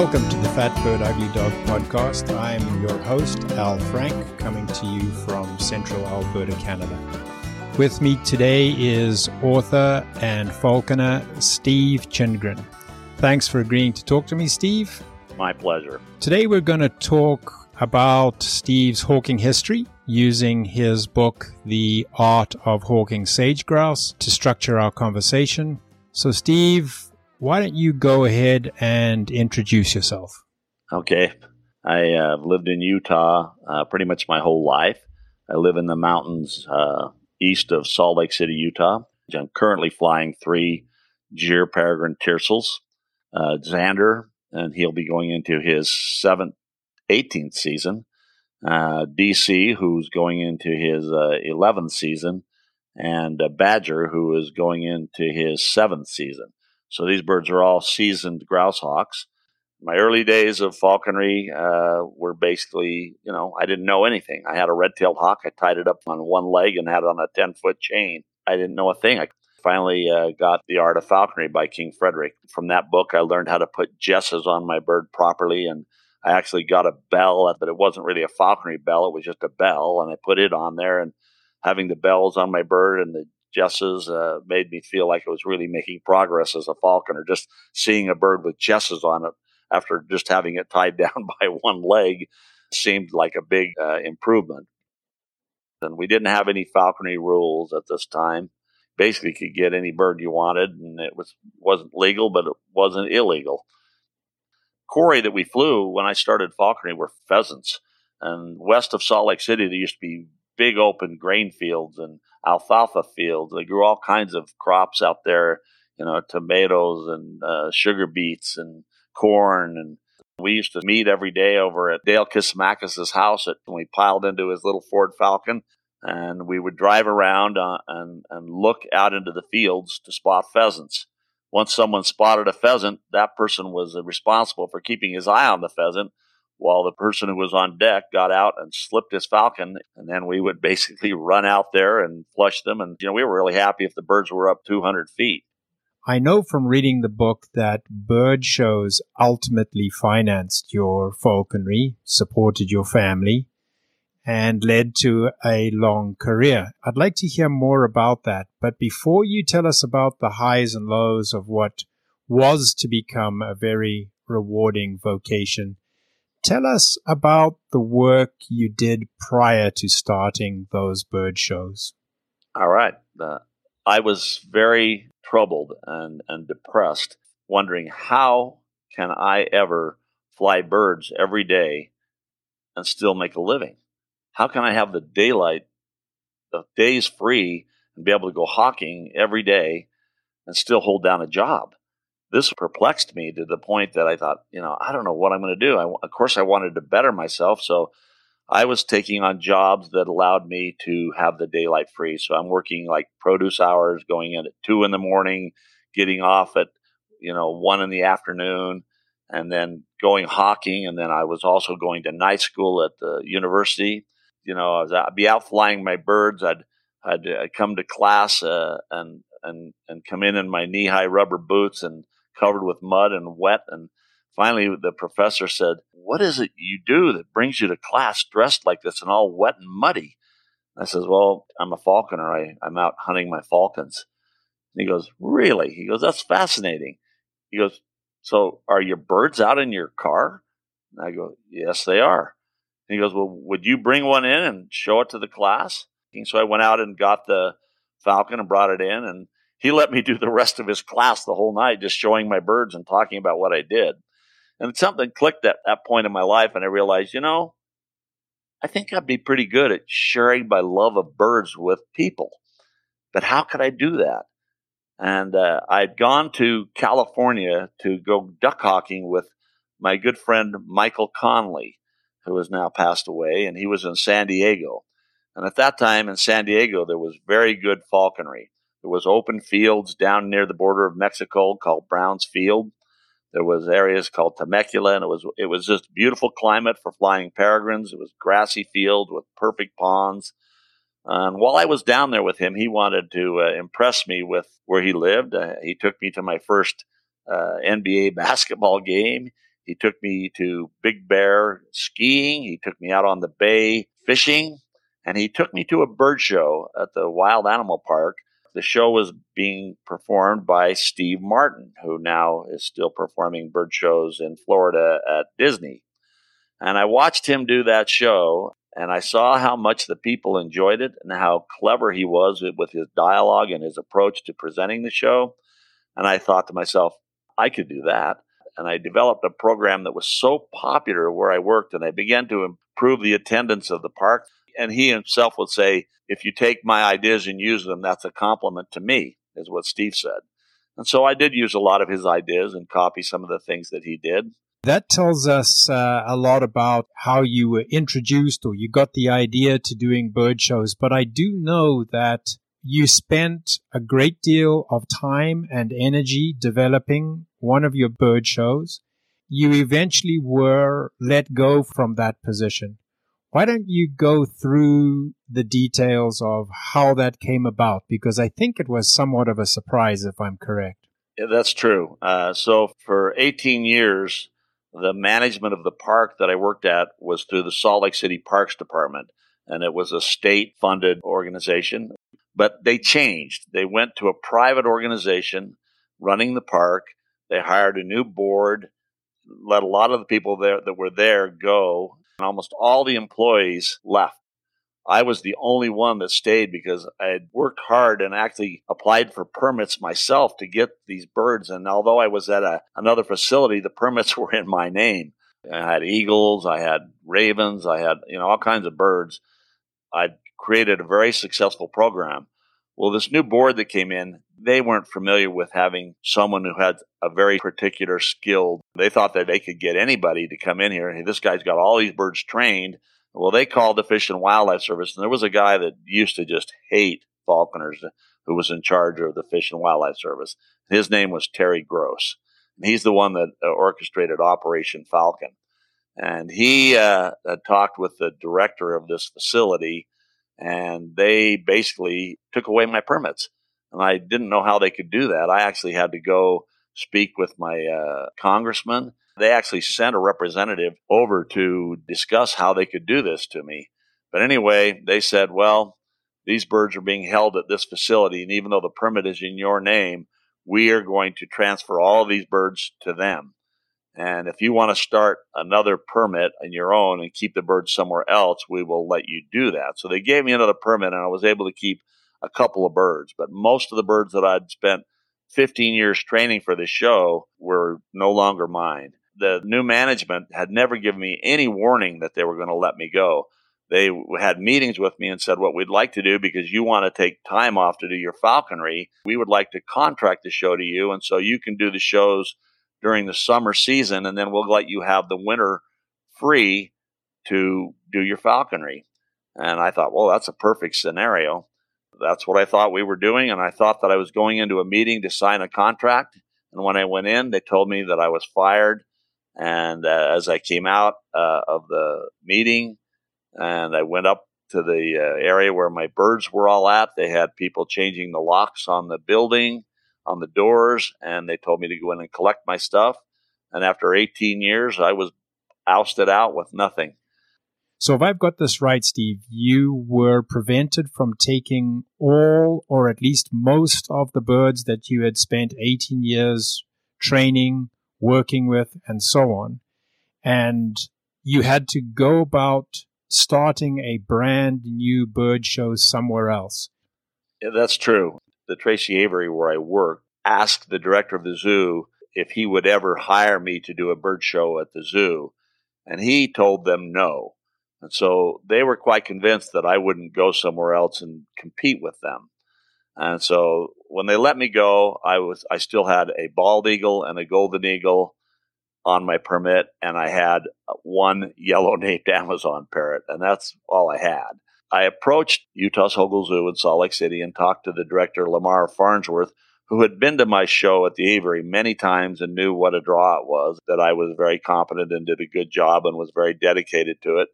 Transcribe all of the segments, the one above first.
Welcome to the Fat Bird Ugly Dog podcast. I'm your host, Al Frank, coming to you from central Alberta, Canada. With me today is author and falconer Steve Chindgren. Thanks for agreeing to talk to me, Steve. My pleasure. Today we're going to talk about Steve's hawking history using his book, The Art of Hawking Sage Grouse, to structure our conversation. So, Steve, why don't you go ahead and introduce yourself? Okay. I uh, lived in Utah uh, pretty much my whole life. I live in the mountains uh, east of Salt Lake City, Utah. I'm currently flying three Gyr Peregrine Tiercels. Uh, Xander, and he'll be going into his seventh, 18th season. Uh, DC, who's going into his 11th uh, season, and Badger, who is going into his seventh season. So these birds are all seasoned grouse hawks. My early days of falconry uh, were basically, you know, I didn't know anything. I had a red-tailed hawk. I tied it up on one leg and had it on a ten-foot chain. I didn't know a thing. I finally uh, got the art of falconry by King Frederick. From that book, I learned how to put jesses on my bird properly, and I actually got a bell, but it wasn't really a falconry bell. It was just a bell, and I put it on there. And having the bells on my bird and the jesses uh, made me feel like I was really making progress as a falconer. Just seeing a bird with jesses on it after just having it tied down by one leg seemed like a big uh, improvement. And we didn't have any falconry rules at this time. Basically, you could get any bird you wanted, and it was wasn't legal, but it wasn't illegal. Quarry that we flew when I started falconry were pheasants. And west of Salt Lake City, there used to be big open grain fields and alfalfa fields. They grew all kinds of crops out there, you know, tomatoes and uh, sugar beets and corn. And we used to meet every day over at Dale Kisimakis' house. At, we piled into his little Ford Falcon and we would drive around uh, and, and look out into the fields to spot pheasants. Once someone spotted a pheasant, that person was responsible for keeping his eye on the pheasant while the person who was on deck got out and slipped his falcon. And then we would basically run out there and flush them. And, you know, we were really happy if the birds were up 200 feet. I know from reading the book that bird shows ultimately financed your falconry, supported your family, and led to a long career. I'd like to hear more about that. But before you tell us about the highs and lows of what was to become a very rewarding vocation, Tell us about the work you did prior to starting those bird shows. All right. Uh, I was very troubled and, and depressed, wondering how can I ever fly birds every day and still make a living? How can I have the daylight, the days free, and be able to go hawking every day and still hold down a job? This perplexed me to the point that I thought, you know, I don't know what I'm going to do. I, of course, I wanted to better myself. So I was taking on jobs that allowed me to have the daylight free. So I'm working like produce hours, going in at two in the morning, getting off at, you know, one in the afternoon, and then going hawking. And then I was also going to night school at the university. You know, I'd be out flying my birds. I'd, I'd, I'd come to class uh, and, and, and come in in my knee high rubber boots and, covered with mud and wet. And finally, the professor said, What is it you do that brings you to class dressed like this and all wet and muddy? I says, Well, I'm a falconer. I, I'm out hunting my falcons. And he goes, Really? He goes, That's fascinating. He goes, So are your birds out in your car? And I go, Yes, they are. And he goes, Well, would you bring one in and show it to the class? And so I went out and got the falcon and brought it in and he let me do the rest of his class the whole night, just showing my birds and talking about what I did. And something clicked at that point in my life, and I realized, you know, I think I'd be pretty good at sharing my love of birds with people. But how could I do that? And uh, I'd gone to California to go duck hawking with my good friend Michael Conley, who has now passed away, and he was in San Diego. And at that time in San Diego, there was very good falconry. There was open fields down near the border of Mexico called Browns Field. There was areas called Temecula, and it was it was just beautiful climate for flying peregrines. It was grassy field with perfect ponds. And while I was down there with him, he wanted to uh, impress me with where he lived. Uh, he took me to my first uh, NBA basketball game. He took me to Big Bear skiing. He took me out on the bay fishing. And he took me to a bird show at the Wild Animal Park. The show was being performed by Steve Martin, who now is still performing bird shows in Florida at Disney. And I watched him do that show and I saw how much the people enjoyed it and how clever he was with his dialogue and his approach to presenting the show. And I thought to myself, I could do that. And I developed a program that was so popular where I worked, and I began to improve the attendance of the park. And he himself would say, if you take my ideas and use them, that's a compliment to me, is what Steve said. And so I did use a lot of his ideas and copy some of the things that he did. That tells us uh, a lot about how you were introduced or you got the idea to doing bird shows. But I do know that you spent a great deal of time and energy developing one of your bird shows. You eventually were let go from that position. Why don't you go through the details of how that came about? Because I think it was somewhat of a surprise, if I'm correct. Yeah, that's true. Uh, so for 18 years, the management of the park that I worked at was through the Salt Lake City Parks Department, and it was a state funded organization. But they changed. They went to a private organization running the park. They hired a new board, let a lot of the people there that were there go, and almost all the employees left. I was the only one that stayed because I had worked hard and actually applied for permits myself to get these birds. And although I was at a, another facility, the permits were in my name. I had eagles, I had ravens, I had you know all kinds of birds. I created a very successful program. Well, this new board that came in, they weren't familiar with having someone who had a very particular skill. They thought that they could get anybody to come in here. Hey, this guy's got all these birds trained well, they called the Fish and Wildlife Service, and there was a guy that used to just hate falconers who was in charge of the Fish and Wildlife Service. His name was Terry Grosz. And he's the one that uh, orchestrated Operation Falcon. And he uh, talked with the director of this facility, and they basically took away my permits. And I didn't know how they could do that. I actually had to go speak with my uh, congressman they actually sent a representative over to discuss how they could do this to me. But anyway, they said, well, these birds are being held at this facility, and even though the permit is in your name, we are going to transfer all of these birds to them. And if you want to start another permit on your own and keep the birds somewhere else, we will let you do that. So they gave me another permit, and I was able to keep a couple of birds. But most of the birds that I'd spent 15 years training for the show were no longer mine the new management had never given me any warning that they were going to let me go. They had meetings with me and said, What we'd like to do, because you want to take time off to do your falconry, we would like to contract the show to you. And so you can do the shows during the summer season, and then we'll let you have the winter free to do your falconry. And I thought, Well, that's a perfect scenario. That's what I thought we were doing. And I thought that I was going into a meeting to sign a contract. And when I went in, they told me that I was fired and uh, as I came out uh, of the meeting and I went up to the uh, area where my birds were all at, they had people changing the locks on the building, on the doors, and they told me to go in and collect my stuff. And after 18 years, I was ousted out with nothing. So, if I've got this right, Steve, you were prevented from taking all or at least most of the birds that you had spent 18 years training, working with, and so on. And you had to go about starting a brand new bird show somewhere else. Yeah, that's true. The Tracy Aviary where I work asked the director of the zoo if he would ever hire me to do a bird show at the zoo. And he told them no. And so they were quite convinced that I wouldn't go somewhere else and compete with them. And so when they let me go, I was I still had a bald eagle and a golden eagle on my permit, and I had one yellow naped Amazon parrot, and that's all I had. I approached Utah's Hogle Zoo in Salt Lake City and talked to the director, Lamar Farnsworth, who had been to my show at the Aviary many times and knew what a draw it was, that I was very competent and did a good job and was very dedicated to it.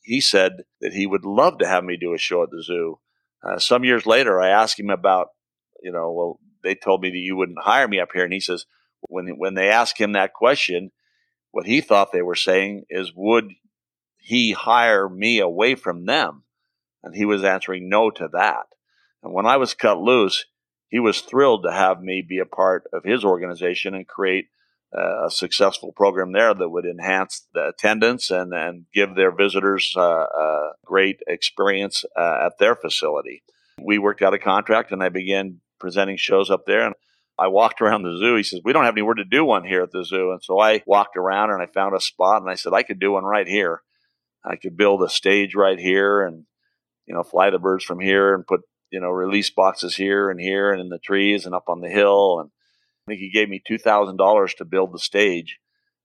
He said that he would love to have me do a show at the zoo. Uh, some years later, I asked him about, you know, well, they told me that you wouldn't hire me up here, and he says when when they asked him that question, What he thought they were saying is, would he hire me away from them? And he was answering no to that. And when I was cut loose, he was thrilled to have me be a part of his organization and create uh, a successful program there that would enhance the attendance and, and give their visitors uh, a great experience uh, at their facility. We worked out a contract and I began presenting shows up there. And I walked around the zoo. He says, We don't have anywhere to do one here at the zoo. And so I walked around and I found a spot and I said, I could do one right here. I could build a stage right here and, you know, fly the birds from here and put, you know, release boxes here and here and in the trees and up on the hill. And I think he gave me $2,000 to build the stage,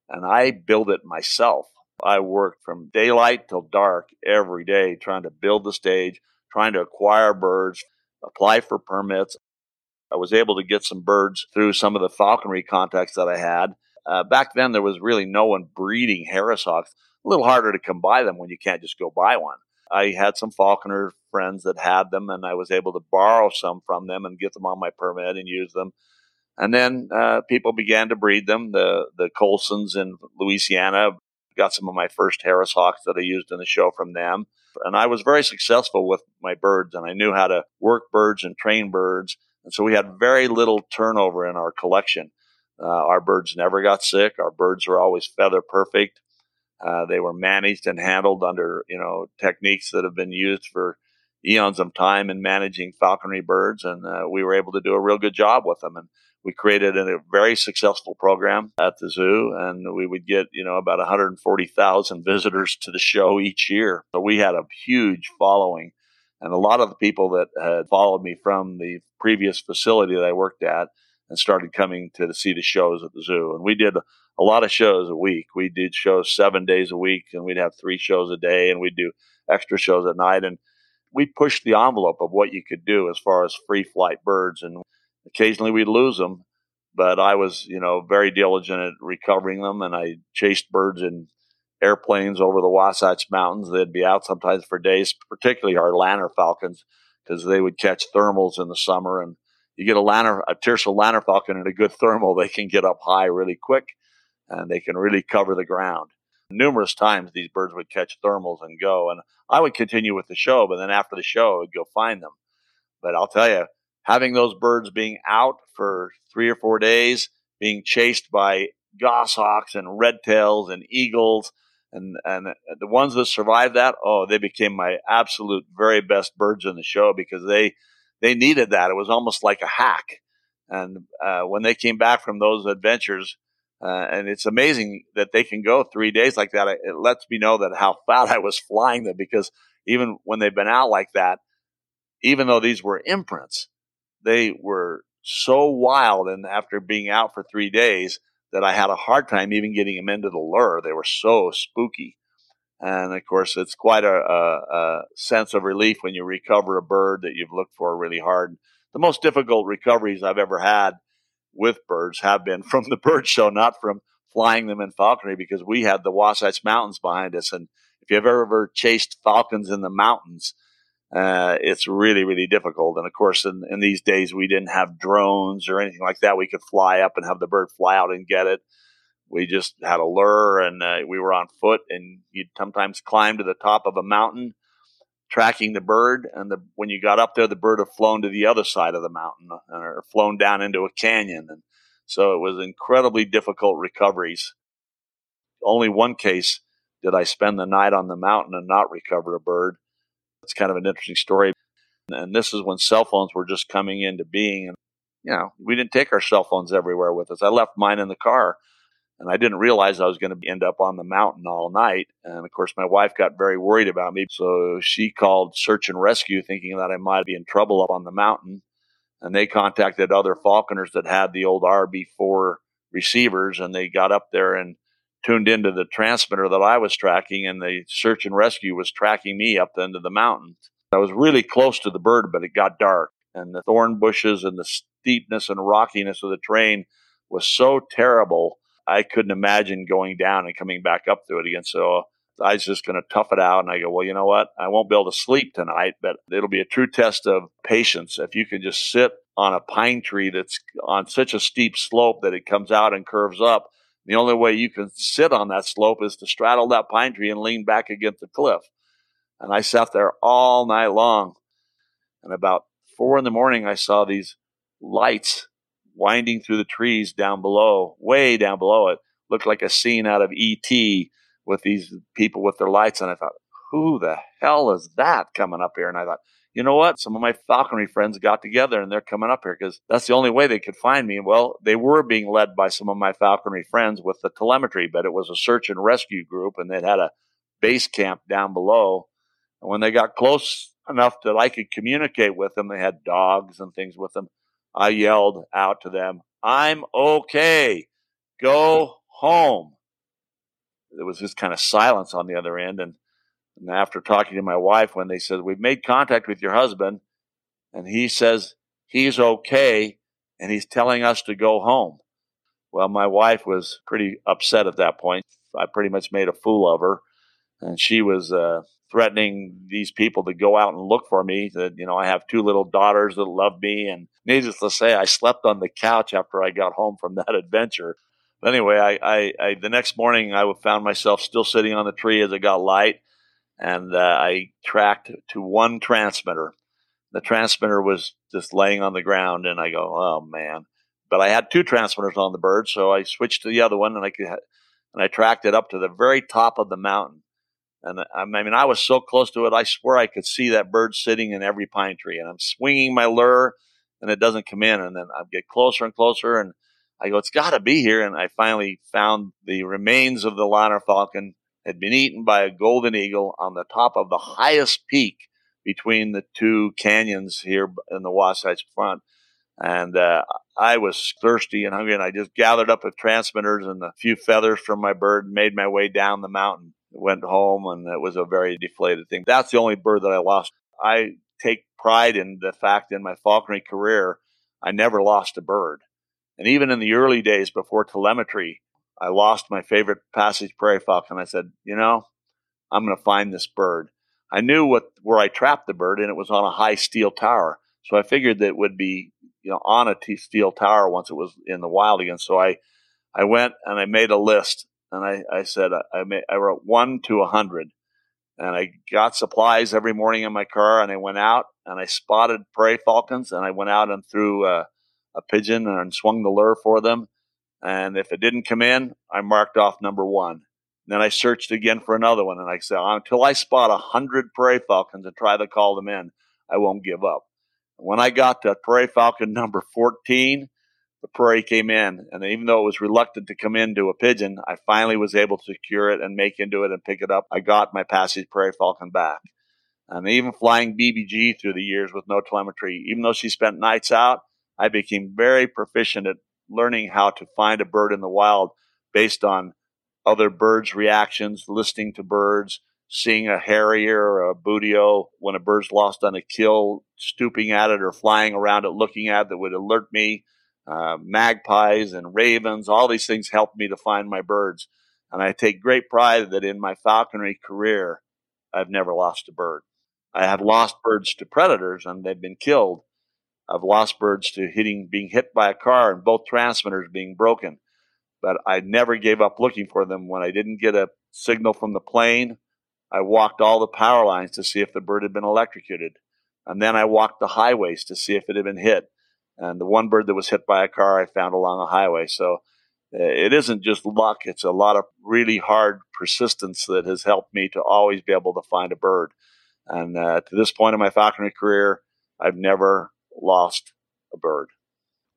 and I built it myself. I worked from daylight till dark every day trying to build the stage, trying to acquire birds, apply for permits. I was able to get some birds through some of the falconry contacts that I had. Uh, back then, there was really no one breeding Harris hawks. A little harder to come by them when you can't just go buy one. I had some falconer friends that had them, and I was able to borrow some from them and get them on my permit and use them. And then uh, people began to breed them. The the Colsons in Louisiana got some of my first Harris hawks that I used in the show from them. And I was very successful with my birds, and I knew how to work birds and train birds. And so we had very little turnover in our collection. Uh, our birds never got sick. Our birds were always feather perfect. Uh, they were managed and handled under you know techniques that have been used for eons of time in managing falconry birds, and uh, we were able to do a real good job with them. And we created a very successful program at the zoo and we would get you know about 140,000 visitors to the show each year so we had a huge following and a lot of the people that had followed me from the previous facility that I worked at and started coming to see the shows at the zoo and we did a lot of shows a week we did shows 7 days a week and we'd have 3 shows a day and we'd do extra shows at night and we pushed the envelope of what you could do as far as free flight birds and Occasionally we'd lose them, but I was, you know, very diligent at recovering them, and I chased birds in airplanes over the Wasatch Mountains. They'd be out sometimes for days, particularly our lanner falcons, because they would catch thermals in the summer. And you get a lanner, a lanner falcon and a good thermal, they can get up high really quick, and they can really cover the ground. Numerous times these birds would catch thermals and go, and I would continue with the show, but then after the show, I would go find them. But I'll tell you, having those birds being out for three or four days, being chased by goshawks and red tails and eagles, and and the ones that survived that, oh, they became my absolute very best birds in the show because they they needed that. It was almost like a hack. And uh, when they came back from those adventures, uh, and it's amazing that they can go three days like that. It lets me know that how fat I was flying them because even when they've been out like that, even though these were imprints, they were so wild and after being out for three days that I had a hard time even getting them into the lure. They were so spooky. And of course, it's quite a, a, a, sense of relief when you recover a bird that you've looked for really hard. The most difficult recoveries I've ever had with birds have been from the bird show, not from flying them in falconry, because we had the Wasatch Mountains behind us. And if you've ever chased falcons in the mountains, uh, it's really, really difficult. And of course, in, in these days, we didn't have drones or anything like that. We could fly up and have the bird fly out and get it. We just had a lure and uh, we were on foot and you'd sometimes climb to the top of a mountain tracking the bird. And the, when you got up there, the bird had flown to the other side of the mountain uh, or flown down into a canyon. And so it was incredibly difficult recoveries. Only one case did I spend the night on the mountain and not recover a bird it's kind of an interesting story. And this is when cell phones were just coming into being. And, you know, we didn't take our cell phones everywhere with us. I left mine in the car and I didn't realize I was going to end up on the mountain all night. And of course, my wife got very worried about me. So she called search and rescue thinking that I might be in trouble up on the mountain. And they contacted other falconers that had the old RB4 receivers and they got up there and tuned into the transmitter that I was tracking, and the search and rescue was tracking me up into the mountains. I was really close to the bird, but it got dark, and the thorn bushes and the steepness and rockiness of the terrain was so terrible. I couldn't imagine going down and coming back up through it again. So uh, I was just going to tough it out. And I go, well, you know what? I won't be able to sleep tonight, but it'll be a true test of patience. If you can just sit on a pine tree that's on such a steep slope that it comes out and curves up The only way you can sit on that slope is to straddle that pine tree and lean back against the cliff. And I sat there all night long. And about four in the morning, I saw these lights winding through the trees down below, way down below it. Looked like a scene out of E.T. with these people with their lights. And I thought, who the hell is that coming up here? And I thought, you know what? Some of my falconry friends got together and they're coming up here because that's the only way they could find me. Well, they were being led by some of my falconry friends with the telemetry, but it was a search and rescue group and they had a base camp down below. And when they got close enough that I could communicate with them, they had dogs and things with them. I yelled out to them, I'm okay. Go home. There was this kind of silence on the other end. And and after talking to my wife, when they said, We've made contact with your husband, and he says he's okay, and he's telling us to go home. Well, my wife was pretty upset at that point. I pretty much made a fool of her, and she was uh, threatening these people to go out and look for me. That you know, I have two little daughters that love me, and needless to say, I slept on the couch after I got home from that adventure. But anyway, I, I, I the next morning I found myself still sitting on the tree as it got light, and uh, I tracked to one transmitter. The transmitter was just laying on the ground, and I go, "Oh man!" But I had two transmitters on the bird, so I switched to the other one, and I could, and I tracked it up to the very top of the mountain. And I mean, I was so close to it, I swear I could see that bird sitting in every pine tree. And I'm swinging my lure, and it doesn't come in. And then I get closer and closer, and I go, "It's got to be here!" And I finally found the remains of the Lanner Falcon had been eaten by a golden eagle on the top of the highest peak between the two canyons here in the Wasatch Front. And uh, I was thirsty and hungry, and I just gathered up the transmitters and a few feathers from my bird and made my way down the mountain. Went home, and it was a very deflated thing. That's the only bird that I lost. I take pride in the fact in my falconry career, I never lost a bird. And even in the early days before telemetry, I lost my favorite passage prairie falcon. I said, you know, I'm going to find this bird. I knew what where I trapped the bird, and it was on a high steel tower. So I figured that it would be, you know, on a steel tower once it was in the wild again. So I, I went and I made a list, and I, I said I I wrote one to a hundred, and I got supplies every morning in my car, and I went out and I spotted prairie falcons, and I went out and threw a, a pigeon and swung the lure for them, and if it didn't come in, I marked off number one. then I searched again for another one. And I said, until I spot a hundred prairie falcons and try to call them in, I won't give up. When I got to prairie falcon number 14, the prairie came in. And even though it was reluctant to come into a pigeon, I finally was able to secure it and make into it and pick it up. I got my passage prairie falcon back. And even flying BBG through the years with no telemetry, even though she spent nights out, I became very proficient at learning how to find a bird in the wild based on other birds' reactions, listening to birds, seeing a harrier or a buteo when a bird's lost on a kill, stooping at it or flying around it, looking at it that would alert me. Uh, magpies and ravens, all these things helped me to find my birds. And I take great pride that in my falconry career, I've never lost a bird. I have lost birds to predators and they've been killed, I've lost birds to hitting, being hit by a car and both transmitters being broken. But I never gave up looking for them. When I didn't get a signal from the plane, I walked all the power lines to see if the bird had been electrocuted. And then I walked the highways to see if it had been hit. And the one bird that was hit by a car I found along a highway. So uh, it isn't just luck, it's a lot of really hard persistence that has helped me to always be able to find a bird. And uh, to this point in my falconry career, I've never lost a bird.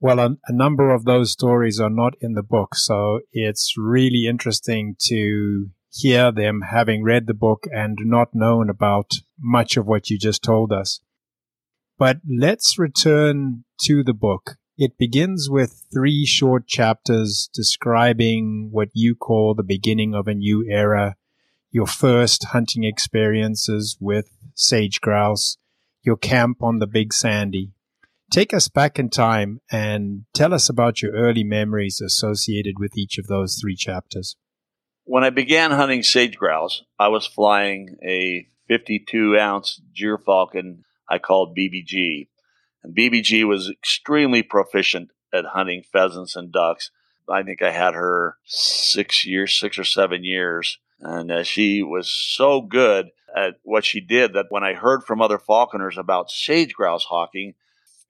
Well, a, a, number of those stories are not in the book, so it's really interesting to hear them having read the book and not known about much of what you just told us. But let's return to the book. It begins with three short chapters describing what you call the beginning of a new era, your first hunting experiences with sage grouse, your camp on the Big Sandy, Take us back in time and tell us about your early memories associated with each of those three chapters. When I began hunting sage grouse, I was flying a 52 ounce Gyrfalcon I called BBG. And BBG was extremely proficient at hunting pheasants and ducks. I think I had her six years, six or seven years. And uh, she was so good at what she did that when I heard from other falconers about sage grouse hawking,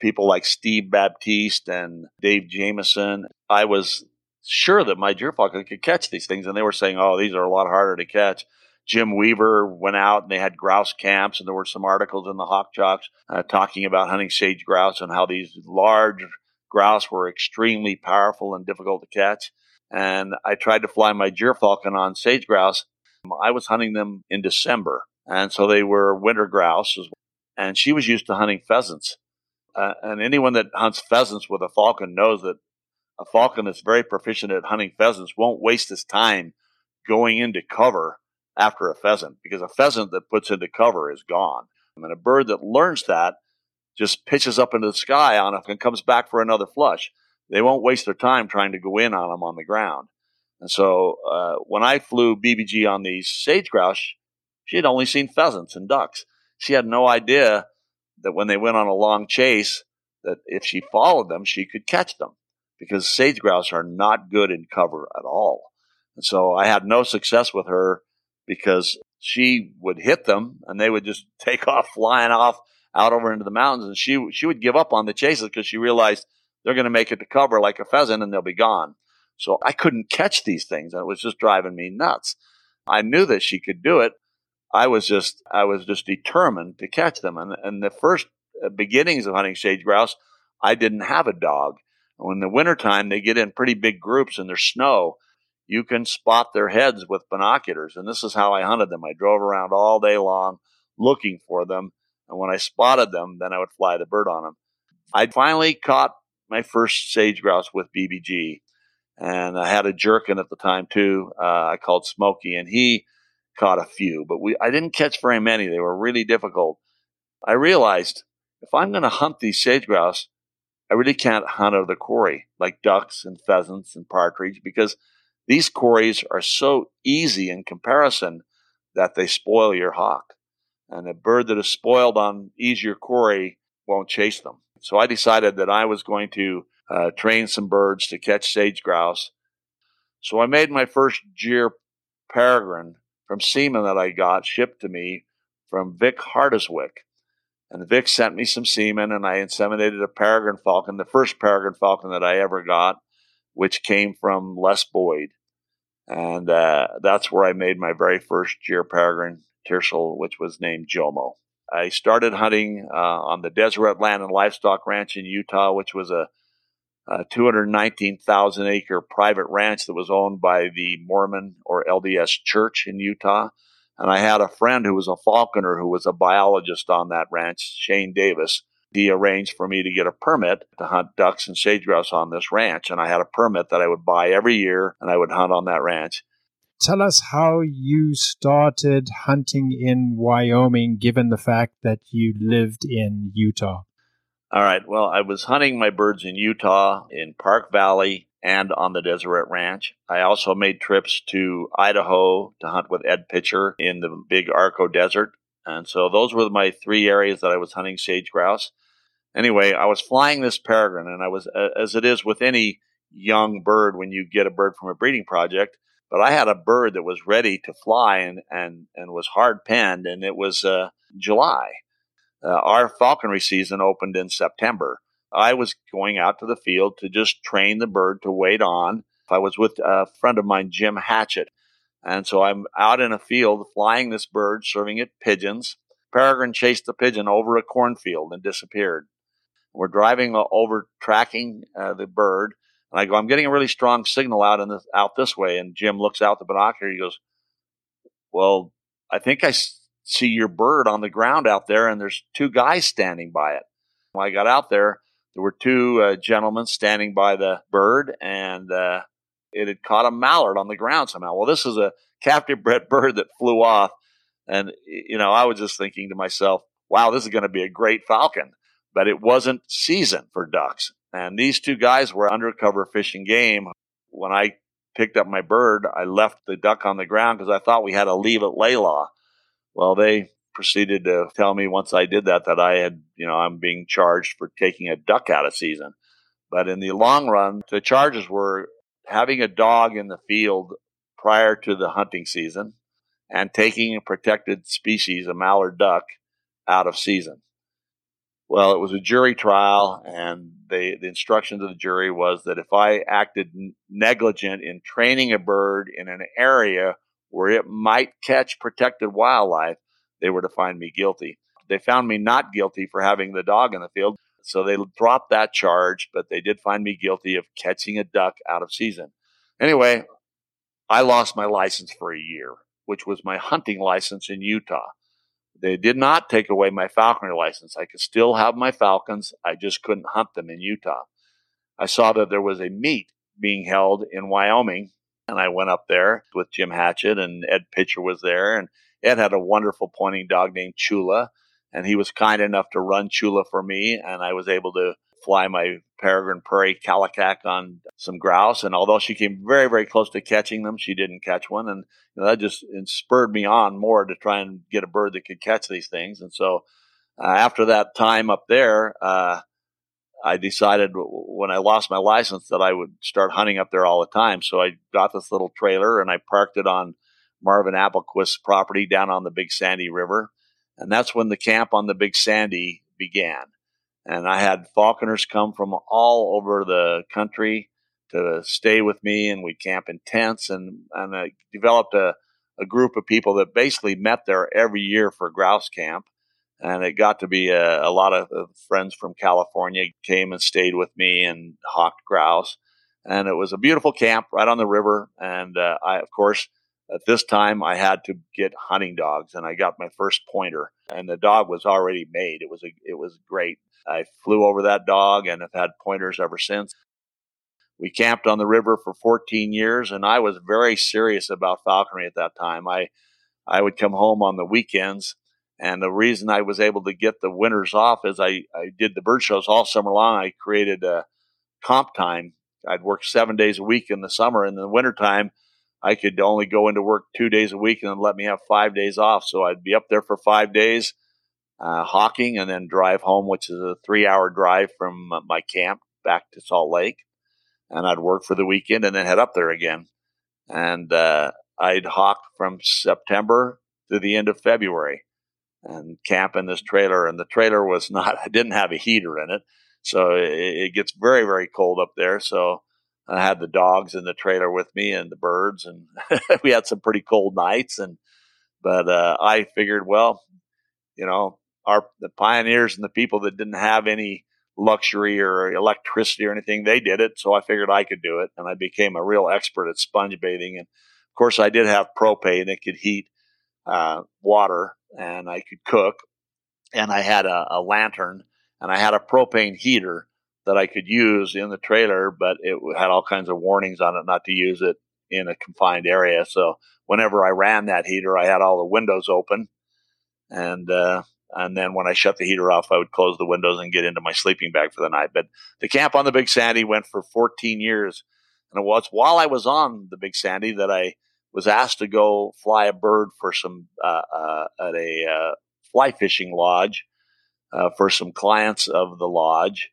people like Steve Baptiste and Dave Jameson, I was sure that my gyrfalcon could catch these things. And they were saying, oh, these are a lot harder to catch. Jim Weaver went out and they had grouse camps, and there were some articles in the Hawk Chalks uh, talking about hunting sage grouse and how these large grouse were extremely powerful and difficult to catch. And I tried to fly my falcon on sage grouse. I was hunting them in December, and so they were winter grouse. And she was used to hunting pheasants. Uh, and anyone that hunts pheasants with a falcon knows that a falcon that's very proficient at hunting pheasants won't waste his time going into cover after a pheasant because a pheasant that puts into cover is gone. I mean, a bird that learns that just pitches up into the sky on it and comes back for another flush. They won't waste their time trying to go in on them on the ground. And so uh, when I flew BBG on these sage grouse, she had only seen pheasants and ducks. She had no idea that when they went on a long chase, that if she followed them, she could catch them because sage grouse are not good in cover at all. And so I had no success with her because she would hit them and they would just take off flying off out over into the mountains and she she would give up on the chases because she realized they're going to make it to cover like a pheasant and they'll be gone. So I couldn't catch these things and it was just driving me nuts. I knew that she could do it. I was just I was just determined to catch them and and the first uh, beginnings of hunting sage grouse I didn't have a dog when the wintertime, they get in pretty big groups and there's snow. You can spot their heads with binoculars. And this is how I hunted them. I drove around all day long looking for them. And when I spotted them, then I would fly the bird on them. I finally caught my first sage grouse with BBG. And I had a jerkin at the time too. Uh, I called Smokey, and he caught a few, but we I didn't catch very many. They were really difficult. I realized if I'm going to hunt these sage grouse, I really can't hunt out of the quarry like ducks and pheasants and partridge because these quarries are so easy in comparison that they spoil your hawk. And a bird that is spoiled on easier quarry won't chase them. So I decided that I was going to uh, train some birds to catch sage grouse. So I made my first Gyr peregrine from semen that I got shipped to me from Vic Hardaswick. And Vic sent me some semen, and I inseminated a peregrine falcon, the first peregrine falcon that I ever got, which came from Les Boyd. And uh, that's where I made my very first Gyr peregrine tiercel, which was named Jomo. I started hunting uh, on the Deseret Land and Livestock Ranch in Utah, which was a, a 219,000 acre private ranch that was owned by the Mormon or LDS Church in Utah. And I had a friend who was a falconer who was a biologist on that ranch, Shane Davis. He arranged for me to get a permit to hunt ducks and sage grouse on this ranch. And I had a permit that I would buy every year and I would hunt on that ranch. Tell us how you started hunting in Wyoming, given the fact that you lived in Utah. All right. Well, I was hunting my birds in Utah, in Park Valley, and on the Deseret Ranch. I also made trips to Idaho to hunt with Ed Pitcher in the big Arco Desert. And so those were my three areas that I was hunting sage grouse. Anyway, I was flying this peregrine, and I was, as it is with any young bird when you get a bird from a breeding project, but I had a bird that was ready to fly and, and, and was hard penned, and it was uh, July. Uh, our falconry season opened in September. I was going out to the field to just train the bird to wait on. I was with a friend of mine, Jim Hatchett. And so I'm out in a field flying this bird, serving it pigeons. Peregrine chased the pigeon over a cornfield and disappeared. We're driving over, tracking uh, the bird. And I go, I'm getting a really strong signal out in this, out this way. And Jim looks out the binocular. He goes, Well, I think I see your bird on the ground out there, and there's two guys standing by it. When I got out there, there were two uh, gentlemen standing by the bird, and uh, it had caught a mallard on the ground somehow. Well, this is a captive bred bird that flew off, and you know, I was just thinking to myself, "Wow, this is going to be a great falcon." But it wasn't season for ducks, and these two guys were undercover Fish and Game. When I picked up my bird, I left the duck on the ground because I thought we had a leave it lay law. Well, they proceeded to tell me once I did that that I had, you know, I'm being charged for taking a duck out of season. But in the long run, the charges were having a dog in the field prior to the hunting season and taking a protected species, a mallard duck, out of season. Well, it was a jury trial, and they, the instructions of the jury was that if I acted negligent in training a bird in an area where it might catch protected wildlife, they were to find me guilty. They found me not guilty for having the dog in the field, so they dropped that charge, but they did find me guilty of catching a duck out of season. Anyway, I lost my license for a year, which was my hunting license in Utah. They did not take away my falconry license. I could still have my falcons. I just couldn't hunt them in Utah. I saw that there was a meet being held in Wyoming, and I went up there with Jim Hatchett, and Ed Pitcher was there, and Ed had a wonderful pointing dog named Chula, and he was kind enough to run Chula for me, and I was able to fly my peregrine prairie calicac on some grouse. And although she came very, very close to catching them, she didn't catch one. And you know, that just spurred me on more to try and get a bird that could catch these things. And so uh, after that time up there, uh, I decided when I lost my license that I would start hunting up there all the time. So I got this little trailer and I parked it on Marvin Applequist's property down on the Big Sandy River. And that's when the camp on the Big Sandy began. And I had falconers come from all over the country to stay with me, and we camp in tents, and and I developed a, a group of people that basically met there every year for grouse camp. And it got to be a, a lot of, friends from California came and stayed with me and hawked grouse. And it was a beautiful camp right on the river. And uh, I, of course, at this time, I had to get hunting dogs, and I got my first pointer. And the dog was already made. It was a, it was great. I flew over that dog and have had pointers ever since. We camped on the river for 14 years, and I was very serious about falconry at that time. I I would come home on the weekends, and the reason I was able to get the winters off is I, I did the bird shows all summer long. I created a comp time. I'd work seven days a week in the summer. and In the wintertime, I could only go into work two days a week and then let me have five days off. So I'd be up there for five days, uh, hawking, and then drive home, which is a three hour drive from my camp back to Salt Lake. And I'd work for the weekend and then head up there again. And uh, I'd hawk from September to the end of February and camp in this trailer. And the trailer was not, I didn't have a heater in it. So it, it gets very, very cold up there. So I had the dogs in the trailer with me and the birds, and we had some pretty cold nights. And but uh, I figured, well, you know, our the pioneers and the people that didn't have any luxury or electricity or anything, they did it. So I figured I could do it, and I became a real expert at sponge baiting. And of course, I did have propane; it could heat uh, water, and I could cook. And I had a, a lantern, and I had a propane heater that I could use in the trailer, but it had all kinds of warnings on it not to use it in a confined area. So whenever I ran that heater, I had all the windows open, and uh, and then when I shut the heater off, I would close the windows and get into my sleeping bag for the night. But the camp on the Big Sandy went for 14 years, and it was while I was on the Big Sandy that I was asked to go fly a bird for some uh, uh, at a uh, fly fishing lodge uh, for some clients of the lodge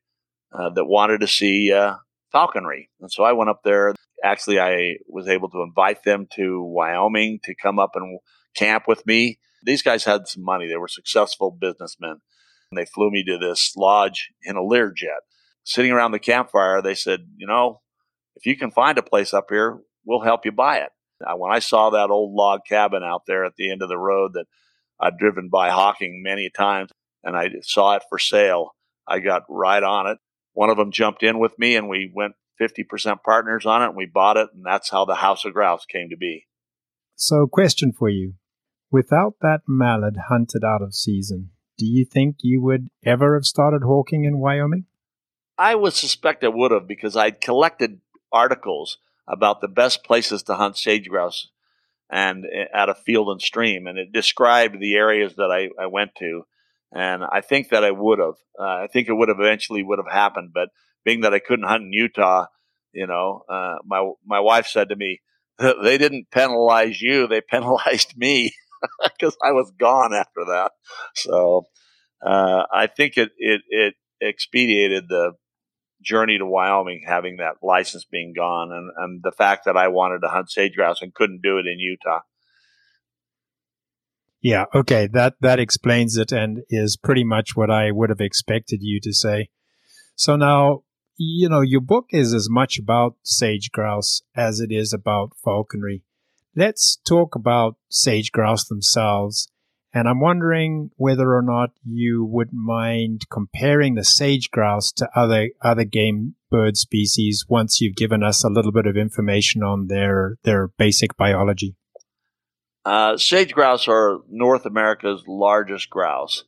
uh, that wanted to see uh, falconry. And so I went up there. Actually, I was able to invite them to Wyoming to come up and camp with me. These guys had some money. They were successful businessmen. And they flew me to this lodge in a Learjet. Sitting around the campfire, they said, You know, if you can find a place up here, we'll help you buy it. Now, when I saw that old log cabin out there at the end of the road that I'd driven by hawking many times and I saw it for sale, I got right on it one of them jumped in with me and we went 50% partners on it and we bought it and that's how the House of Grouse came to be. So, question for you. Without that mallard hunted out of season, do you think you would ever have started hawking in Wyoming? I would suspect I would have because I'd collected articles about the best places to hunt sage grouse and eh, at a field and stream, and it described the areas that I, I went to and I think that I would have. Uh, I think it would have eventually would have happened, but being that I couldn't hunt in Utah, you know, uh, my my wife said to me, "They didn't penalize you; they penalized me because I was gone after that." So uh, I think it it it expedited the journey to Wyoming, having that license being gone, and, and the fact that I wanted to hunt sage grouse and couldn't do it in Utah. Yeah, okay, that that explains it and is pretty much what I would have expected you to say. So now, you know, your book is as much about sage grouse as it is about falconry. Let's talk about sage grouse themselves. And I'm wondering whether or not you would mind comparing the sage grouse to other other game bird species once you've given us a little bit of information on their their basic biology. Uh, sage grouse are North America's largest grouse,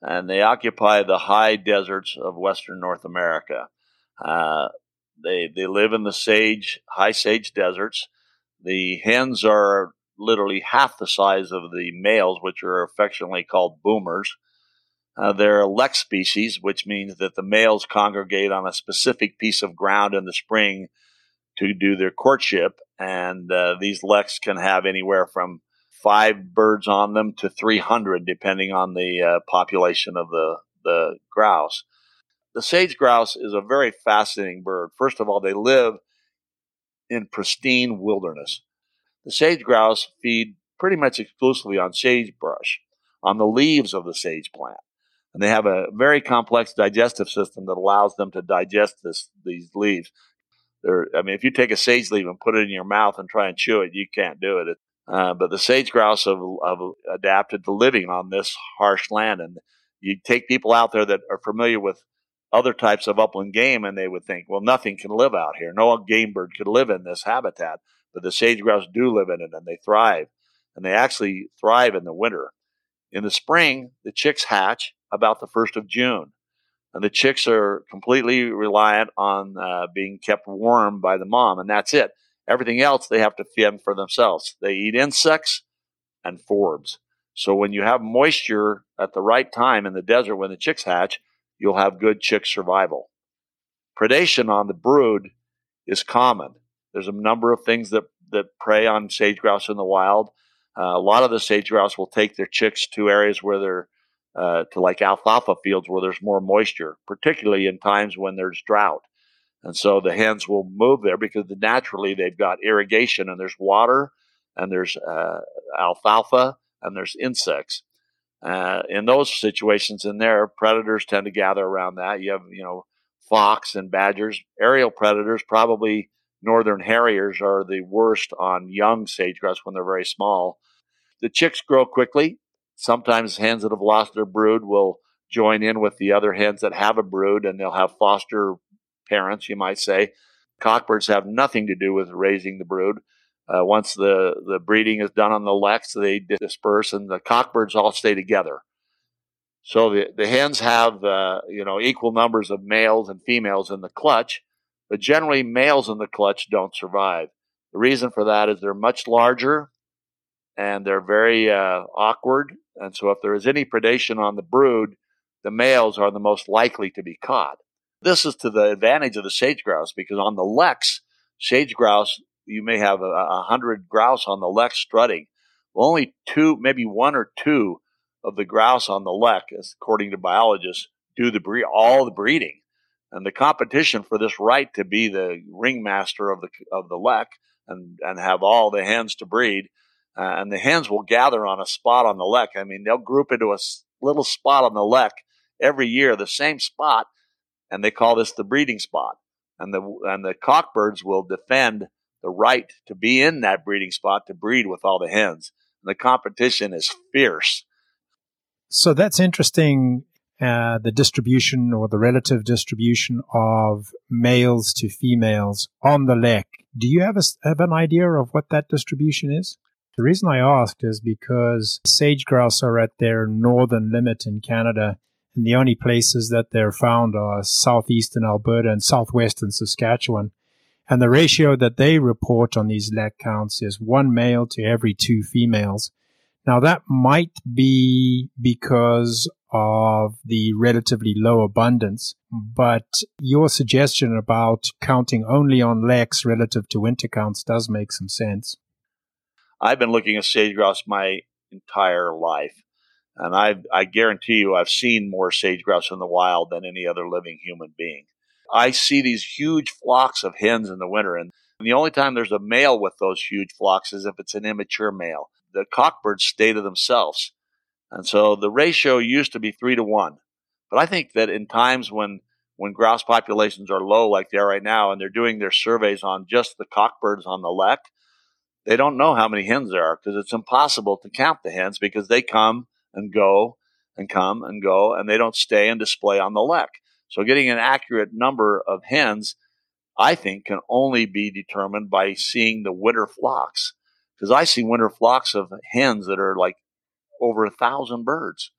and they occupy the high deserts of western North America. Uh, they they live in the sage high sage deserts. The hens are literally half the size of the males, which are affectionately called boomers. Uh, they're a lek species, which means that the males congregate on a specific piece of ground in the spring to do their courtship, and uh, these leks can have anywhere from five birds on them to 300, depending on the uh, population of the, the grouse. The sage grouse is a very fascinating bird. First of all, they live in pristine wilderness. The sage grouse feed pretty much exclusively on sagebrush, on the leaves of the sage plant. And they have a very complex digestive system that allows them to digest this, these leaves. They're, I mean, if you take a sage leaf and put it in your mouth and try and chew it, you can't do it. Uh, but the sage grouse have, have, adapted to living on this harsh land. And you take people out there that are familiar with other types of upland game, and they would think, well, nothing can live out here. No game bird could live in this habitat. But the sage grouse do live in it, and they thrive. And they actually thrive in the winter. In the spring, the chicks hatch about the first of June. And the chicks are completely reliant on uh, being kept warm by the mom, and that's it. Everything else they have to fend for themselves. They eat insects and forbs. So when you have moisture at the right time in the desert when the chicks hatch, you'll have good chick survival. Predation on the brood is common. There's a number of things that, that prey on sage grouse in the wild. Uh, a lot of the sage grouse will take their chicks to areas where they're uh, to like alfalfa fields where there's more moisture, particularly in times when there's drought. And so the hens will move there because naturally they've got irrigation and there's water and there's uh, alfalfa and there's insects. Uh, in those situations in there, predators tend to gather around that. You have, you know, fox and badgers. Aerial predators, probably northern harriers, are the worst on young sage grouse when they're very small. The chicks grow quickly. Sometimes hens that have lost their brood will join in with the other hens that have a brood and they'll have foster parents, you might say. Cockbirds have nothing to do with raising the brood. Uh, once the, the breeding is done on the leks, they disperse, and the cockbirds all stay together. So the, the hens have uh, you know equal numbers of males and females in the clutch, but generally males in the clutch don't survive. The reason for that is they're much larger and they're very uh, awkward, and so if there is any predation on the brood, the males are the most likely to be caught. This is to the advantage of the sage grouse because on the leks, sage grouse, you may have a, a hundred grouse on the lek strutting. Well, only two, maybe one or two of the grouse on the lek, according to biologists, do the breed, all the breeding. And the competition for this right to be the ringmaster of the of the lek and and have all the hens to breed, uh, and the hens will gather on a spot on the lek. I mean, they'll group into a little spot on the lek every year, the same spot, and they call this the breeding spot. And the and the cockbirds will defend the right to be in that breeding spot to breed with all the hens. And the competition is fierce. So that's interesting. Uh, the distribution or the relative distribution of males to females on the lek. Do you have a, have an idea of what that distribution is? The reason I asked is because sage grouse are at their northern limit in Canada and the only places that they're found are southeastern Alberta and southwestern Saskatchewan. And the ratio that they report on these lek counts is one male to every two females. Now that might be because of the relatively low abundance, but your suggestion about counting only on leks relative to winter counts does make some sense. I've been looking at sage grouse my entire life. And I, I guarantee you, I've seen more sage grouse in the wild than any other living human being. I see these huge flocks of hens in the winter. And the only time there's a male with those huge flocks is if it's an immature male. The cockbirds stay to themselves. And so the ratio used to be three to one. But I think that in times when when grouse populations are low like they are right now, and they're doing their surveys on just the cockbirds on the lek, they don't know how many hens there are because it's impossible to count the hens because they come and go and come and go and they don't stay and display on the lek. So getting an accurate number of hens, I think, can only be determined by seeing the winter flocks. Because I see winter flocks of hens that are like over a thousand birds.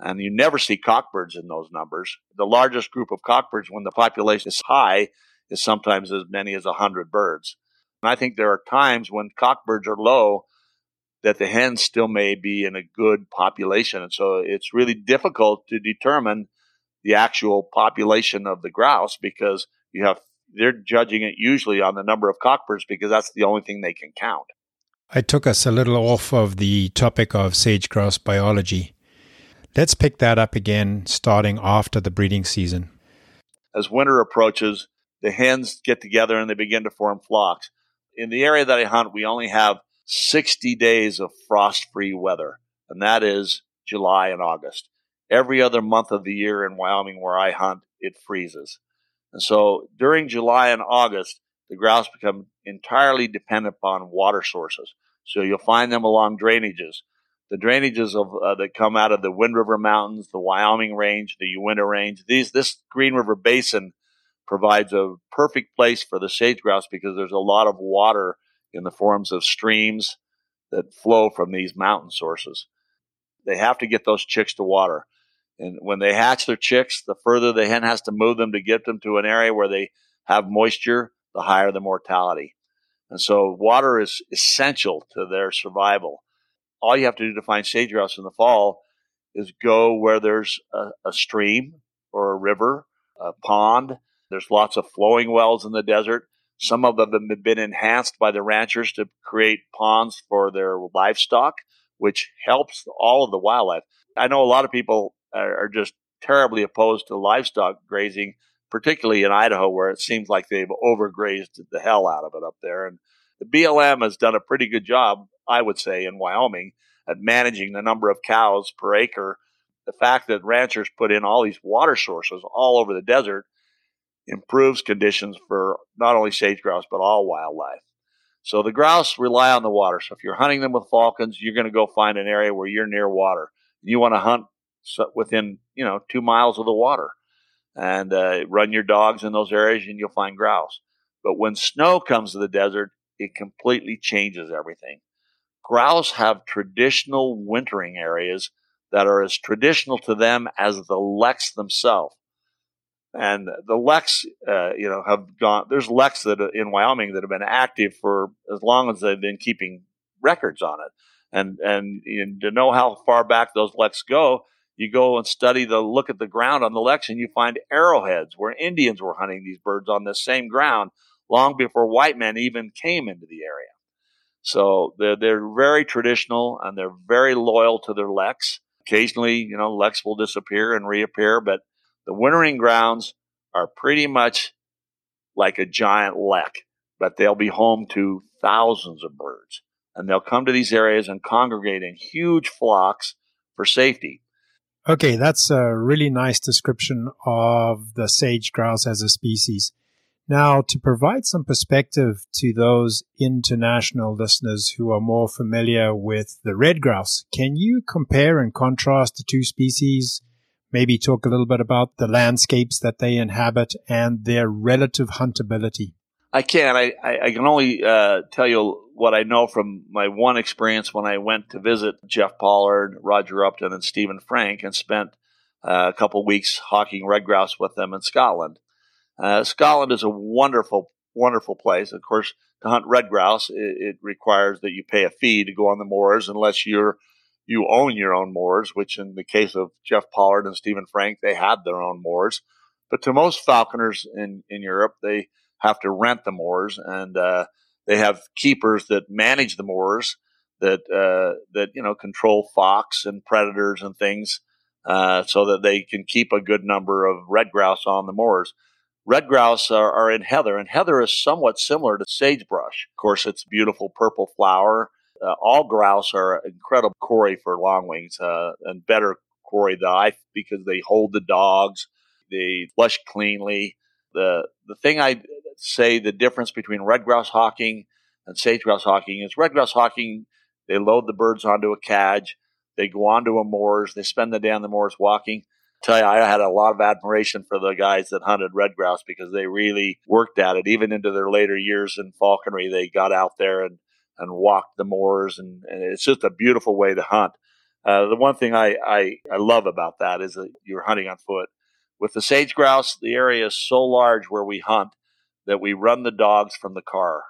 And you never see cockbirds in those numbers. The largest group of cockbirds when the population is high is sometimes as many as a hundred birds. And I think there are times when cockbirds are low that the hens still may be in a good population. And so it's really difficult to determine the actual population of the grouse because you have they're judging it usually on the number of cockbirds because that's the only thing they can count. I took us a little off of the topic of sage grouse biology. Let's pick that up again starting after the breeding season. As winter approaches, the hens get together and they begin to form flocks. In the area that I hunt, we only have 60 days of frost free weather, and that is July and August. Every other month of the year in Wyoming where I hunt, it freezes. And so during July and August, the grouse become entirely dependent upon water sources. So you'll find them along drainages. The drainages of uh, that come out of the Wind River Mountains, the Wyoming Range, the Uinta Range. These this Green River Basin provides a perfect place for the sage grouse because there's a lot of water in the forms of streams that flow from these mountain sources. They have to get those chicks to water. And when they hatch their chicks, the further the hen has to move them to get them to an area where they have moisture, the higher the mortality. And so water is essential to their survival. All you have to do to find sage grouse in the fall is go where there's a, a stream or a river, a pond. There's lots of flowing wells in the desert. Some of them have been enhanced by the ranchers to create ponds for their livestock, which helps all of the wildlife. I know a lot of people are just terribly opposed to livestock grazing, particularly in Idaho, where it seems like they've overgrazed the hell out of it up there. And the BLM has done a pretty good job, I would say, in Wyoming at managing the number of cows per acre. The fact that ranchers put in all these water sources all over the desert improves conditions for not only sage grouse, but all wildlife. So the grouse rely on the water. So if you're hunting them with falcons, you're going to go find an area where you're near water. You want to hunt within, you know, two miles of the water and uh, run your dogs in those areas and you'll find grouse. But when snow comes to the desert, it completely changes everything. Grouse have traditional wintering areas that are as traditional to them as the leks themselves. And the leks, uh, you know, have gone. There's leks that in Wyoming that have been active for as long as they've been keeping records on it. And and, and to know how far back those leks go, you go and study the look at the ground on the leks, and you find arrowheads where Indians were hunting these birds on this same ground long before white men even came into the area. So they're, they're very traditional and they're very loyal to their leks. Occasionally, you know, leks will disappear and reappear, but the wintering grounds are pretty much like a giant lek, but they'll be home to thousands of birds. And they'll come to these areas and congregate in huge flocks for safety. Okay, that's a really nice description of the sage grouse as a species. Now, to provide some perspective to those international listeners who are more familiar with the red grouse, can you compare and contrast the two species? Maybe talk a little bit about the landscapes that they inhabit and their relative huntability. I can. I, I, can only uh, tell you what I know from my one experience when I went to visit Jeff Pollard, Roger Upton, and Stephen Frank and spent uh, a couple weeks hawking red grouse with them in Scotland. Uh, Scotland is a wonderful, wonderful place. Of course, to hunt red grouse, it, it, requires that you pay a fee to go on the moors unless you're you own your own moors, which in the case of Jeff Pollard and Stephen Frank, they had their own moors. But to most falconers in, in Europe, they have to rent the moors, and uh, they have keepers that manage the moors that uh, that you know control fox and predators and things, uh, so that they can keep a good number of red grouse on the moors. Red grouse are, are in heather, and heather is somewhat similar to sagebrush. Of course, it's beautiful purple flower. Uh, all grouse are incredible quarry for longwings, uh, and better quarry than I because they hold the dogs, they flush cleanly. The the thing I say the difference between red grouse hawking and sage grouse hawking is red grouse hawking. They load the birds onto a cadge, they go onto a moors, they spend the day on the moors walking tell you, I had a lot of admiration for the guys that hunted red grouse because they really worked at it. Even into their later years in falconry, they got out there and, and walked the moors, and, and it's just a beautiful way to hunt. Uh, the one thing I, I, I love about that is that you're hunting on foot. With the sage grouse, the area is so large where we hunt that we run the dogs from the car.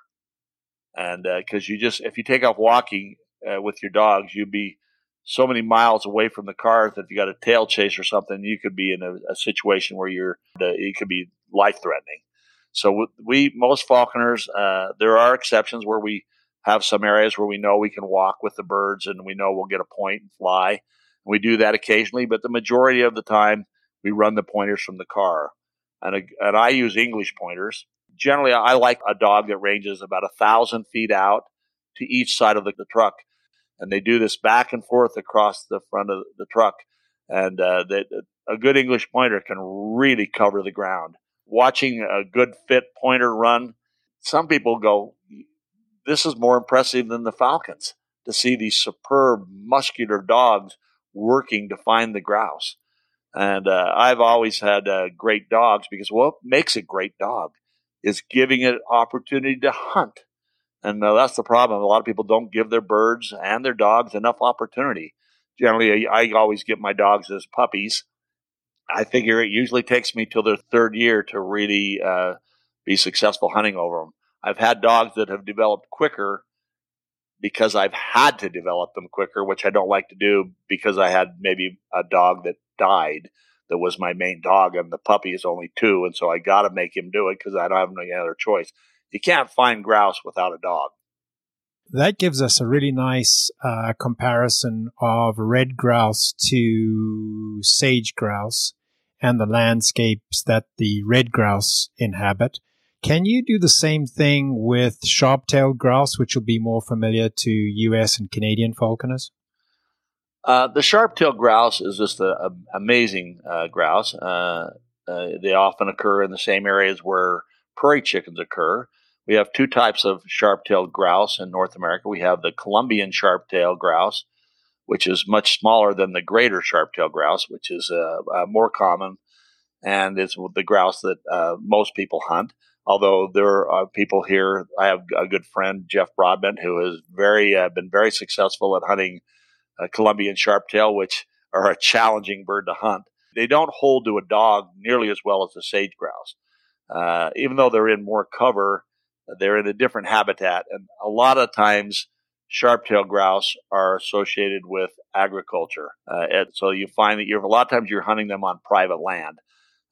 And because uh, you just, if you take off walking uh, with your dogs, you'd be so many miles away from the car that if you got a tail chase or something, you could be in a, a situation where you're it could be life threatening. So we most falconers, uh, there are exceptions where we have some areas where we know we can walk with the birds and we know we'll get a point and fly. We do that occasionally, but the majority of the time we run the pointers from the car. And, a, and I use English pointers. Generally, I like a dog that ranges about a thousand feet out to each side of the, the truck and they do this back and forth across the front of the truck. And uh, a good English pointer can really cover the ground. Watching a good fit pointer run, some people go, "This is more impressive than the Falcons." To see these superb, muscular dogs working to find the grouse. And uh, I've always had uh, great dogs because what makes a great dog is giving it opportunity to hunt. And uh, that's the problem. A lot of people don't give their birds and their dogs enough opportunity. Generally, I, I always get my dogs as puppies. I figure it usually takes me till their third year to really uh, be successful hunting over them. I've had dogs that have developed quicker because I've had to develop them quicker, which I don't like to do because I had maybe a dog that died that was my main dog, and the puppy is only two, and so I got to make him do it because I don't have any other choice you can't find grouse without a dog. That gives us a really nice uh, comparison of red grouse to sage grouse and the landscapes that the red grouse inhabit. Can you do the same thing with sharp-tailed grouse, which will be more familiar to U.S. and Canadian falconers? Uh, the sharp-tailed grouse is just an amazing uh, grouse. Uh, uh, they often occur in the same areas where prairie chickens occur. We have two types of sharp-tailed grouse in North America. We have the Columbian sharp-tailed grouse, which is much smaller than the greater sharp-tailed grouse, which is uh, uh, more common and is the grouse that most people hunt. Although there are people here, I have a good friend Jeff Broadbent who has very uh, been very successful at hunting Columbian sharp-tail, which are a challenging bird to hunt. They don't hold to a dog nearly as well as the sage grouse. Uh, even though they're in more cover, they're in a different habitat. And a lot of times, sharp-tailed grouse are associated with agriculture. Uh, and so you find that you're a lot of times you're hunting them on private land.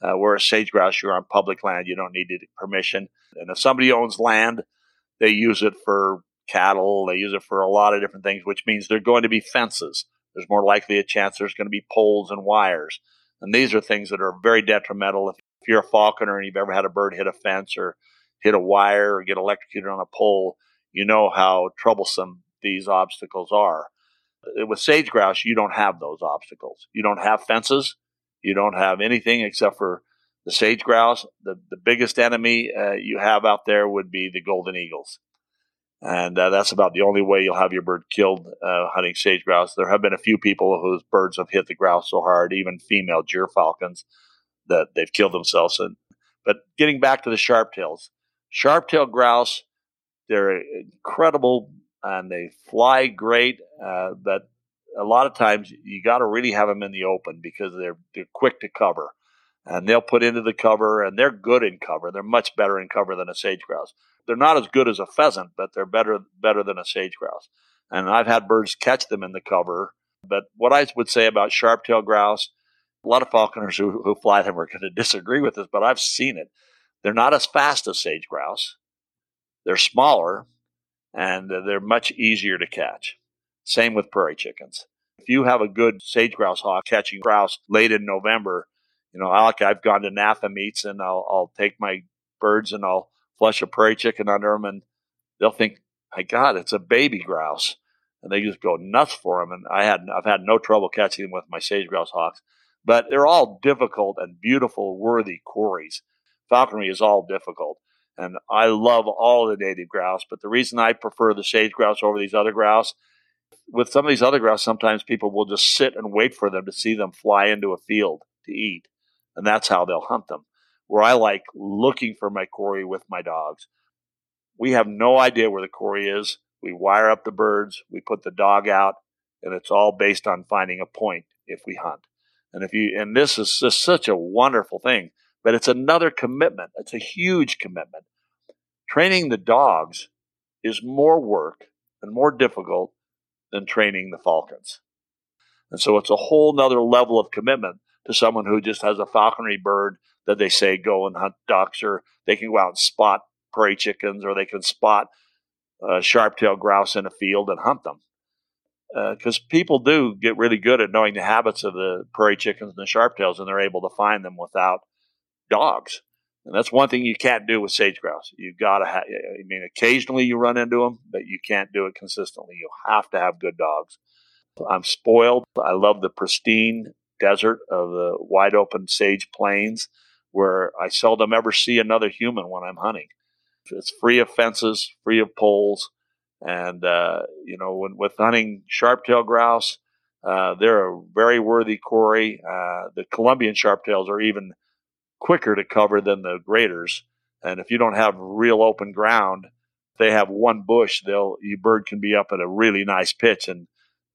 Uh, whereas sage grouse, you're on public land, you don't need permission. And if somebody owns land, they use it for cattle, they use it for a lot of different things, which means there are going to be fences. There's more likely a chance there's going to be poles and wires. And these are things that are very detrimental. If, if you're a falconer and you've ever had a bird hit a fence or hit a wire or get electrocuted on a pole, you know how troublesome these obstacles are. With sage grouse, you don't have those obstacles. You don't have fences. You don't have anything except for the sage grouse. The, the biggest enemy uh, you have out there would be the golden eagles. And uh, that's about the only way you'll have your bird killed uh, hunting sage grouse. There have been a few people whose birds have hit the grouse so hard, even female gyrfalcons, that they've killed themselves. And, but getting back to the sharp tails, Sharp-tailed grouse, they're incredible and they fly great, uh, but a lot of times you got to really have them in the open because they're they're quick to cover, and they'll put into the cover, and they're good in cover. They're much better in cover than a sage grouse. They're not as good as a pheasant, but they're better better than a sage grouse. And I've had birds catch them in the cover. But what I would say about sharp-tailed grouse, a lot of falconers who, who fly them are going to disagree with this, but I've seen it. They're not as fast as sage grouse. They're smaller and they're much easier to catch. Same with prairie chickens. If you have a good sage grouse hawk catching grouse late in November, You know, like I've gone to NAFA meets and I'll, I'll take my birds and I'll flush a prairie chicken under them and they'll think, my God, it's a baby grouse. And they just go nuts for them. And I had, I've had no trouble catching them with my sage grouse hawks, but they're all difficult and beautiful, worthy quarries. Falconry is all difficult. And I love all the native grouse, but the reason I prefer the sage grouse over these other grouse, with some of these other grouse, sometimes people will just sit and wait for them to see them fly into a field to eat. And that's how they'll hunt them. Where I like looking for my quarry with my dogs. We have no idea where the quarry is. We wire up the birds, we put the dog out, and it's all based on finding a point if we hunt. And if you, and this is just such a wonderful thing, but it's another commitment. It's a huge commitment. Training the dogs is more work and more difficult than training the falcons. And so it's a whole nother level of commitment to someone who just has a falconry bird that they say go and hunt ducks or they can go out and spot prairie chickens or they can spot uh, sharp-tailed grouse in a field and hunt them. Because uh, people do get really good at knowing the habits of the prairie chickens and the sharp-tails, and they're able to find them without dogs. And that's one thing you can't do with sage grouse. You've got to have, I mean, occasionally you run into them, but you can't do it consistently. You have to have good dogs. I'm spoiled. I love the pristine desert of the wide open sage plains where I seldom ever see another human when I'm hunting. It's free of fences, free of poles. And, uh, you know, when, with hunting sharp-tailed grouse, uh, they're a very worthy quarry. Uh, the Columbian sharp-tails are even quicker to cover than the greaters. And if you don't have real open ground, they have one bush, they'll your bird can be up at a really nice pitch and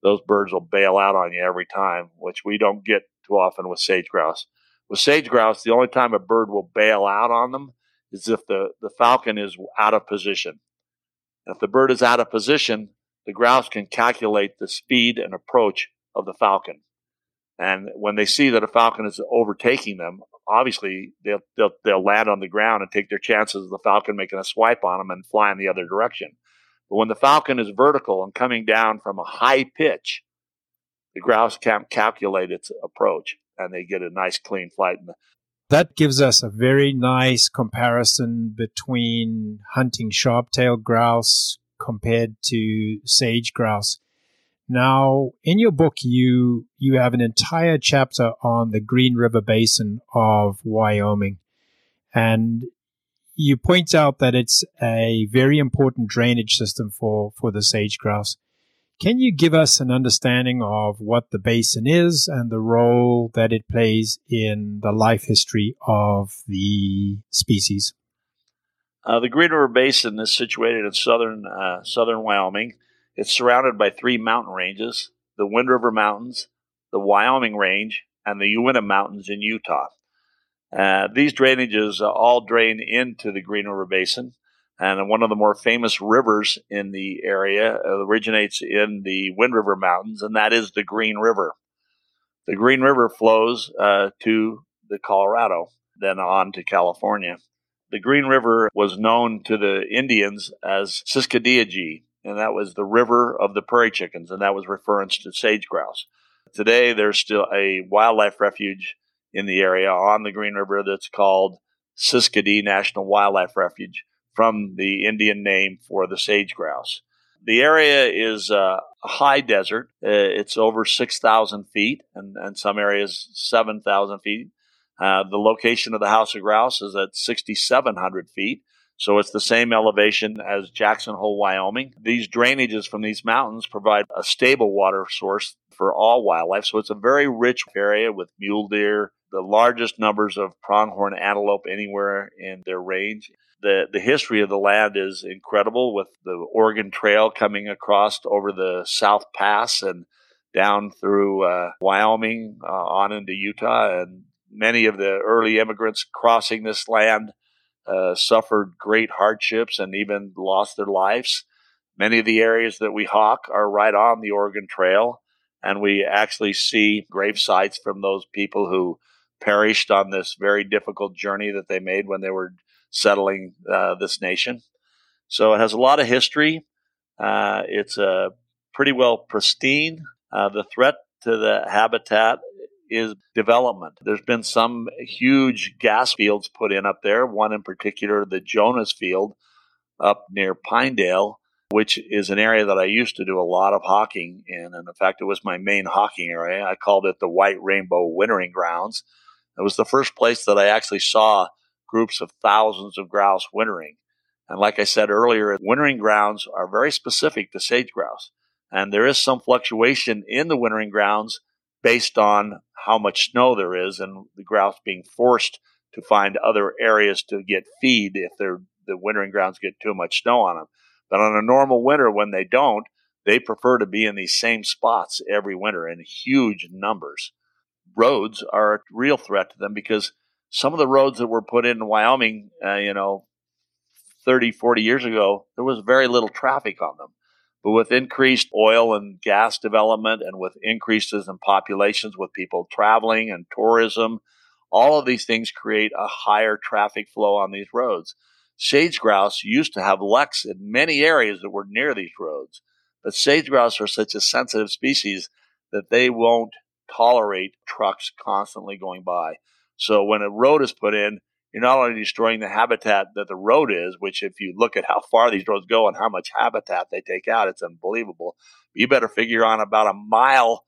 those birds will bail out on you every time, which we don't get too often with sage grouse. With sage grouse, the only time a bird will bail out on them is if the, the falcon is out of position. If the bird is out of position, the grouse can calculate the speed and approach of the falcon. And when they see that a falcon is overtaking them, obviously they'll, they'll, they'll land on the ground and take their chances of the falcon making a swipe on them and fly in the other direction. But when the falcon is vertical and coming down from a high pitch, the grouse can't calculate its approach and they get a nice clean flight. That gives us a very nice comparison between hunting sharp-tailed grouse compared to sage grouse. Now, in your book, you you have an entire chapter on the Green River Basin of Wyoming, and you point out that it's a very important drainage system for for the sage grouse. Can you give us an understanding of what the basin is and the role that it plays in the life history of the species? Uh, the Green River Basin is situated in southern uh, southern Wyoming. It's surrounded by three mountain ranges: the Wind River Mountains, the Wyoming Range, and the Uinta Mountains in Utah. Uh, these drainages uh, all drain into the Green River Basin. And one of the more famous rivers in the area originates in the Wind River Mountains, and that is the Green River. The Green River flows uh, to the Colorado, then on to California. The Green River was known to the Indians as Siskiyatji, and that was the river of the prairie chickens, and that was reference to sage grouse. Today, there's still a wildlife refuge in the area on the Green River that's called Seedskadee National Wildlife Refuge from the Indian name for the sage grouse. The area is a high desert. Uh, it's over 6,000 feet, and, and some areas 7,000 feet. Uh, the location of the House of Grouse is at 6,700 feet. So it's the same elevation as Jackson Hole, Wyoming. These drainages from these mountains provide a stable water source for all wildlife. So it's a very rich area with mule deer, the largest numbers of pronghorn antelope anywhere in their range the the history of the land is incredible with the Oregon Trail coming across over the South Pass and down through uh, Wyoming uh, on into Utah, and many of the early immigrants crossing this land uh, suffered great hardships and even lost their lives. Many of the areas that we hawk are right on the Oregon Trail, and we actually see grave sites from those people who perished on this very difficult journey that they made when they were settling uh, this nation. So it has a lot of history. Uh, it's a uh, pretty well pristine. Uh, the threat to the habitat is development. There's been some huge gas fields put in up there, one in particular, the Jonas Field up near Pinedale, which is an area that I used to do a lot of hawking in. And in fact, it was my main hawking area. I called it the White Rainbow Wintering Grounds. It was the first place that I actually saw groups of thousands of grouse wintering. And like I said earlier, wintering grounds are very specific to sage grouse. And there is some fluctuation in the wintering grounds based on how much snow there is and the grouse being forced to find other areas to get feed if the wintering grounds get too much snow on them. But on a normal winter, when they don't, they prefer to be in these same spots every winter in huge numbers. Roads are a real threat to them because some of the roads that were put in Wyoming, uh, you know, 30, 40 years ago, there was very little traffic on them. But with increased oil and gas development and with increases in populations with people traveling and tourism, all of these things create a higher traffic flow on these roads. Sage grouse used to have leks in many areas that were near these roads, but sage grouse are such a sensitive species that they won't tolerate trucks constantly going by. So when a road is put in, you're not only destroying the habitat that the road is, which if you look at how far these roads go and how much habitat they take out, it's unbelievable. You better figure on about a mile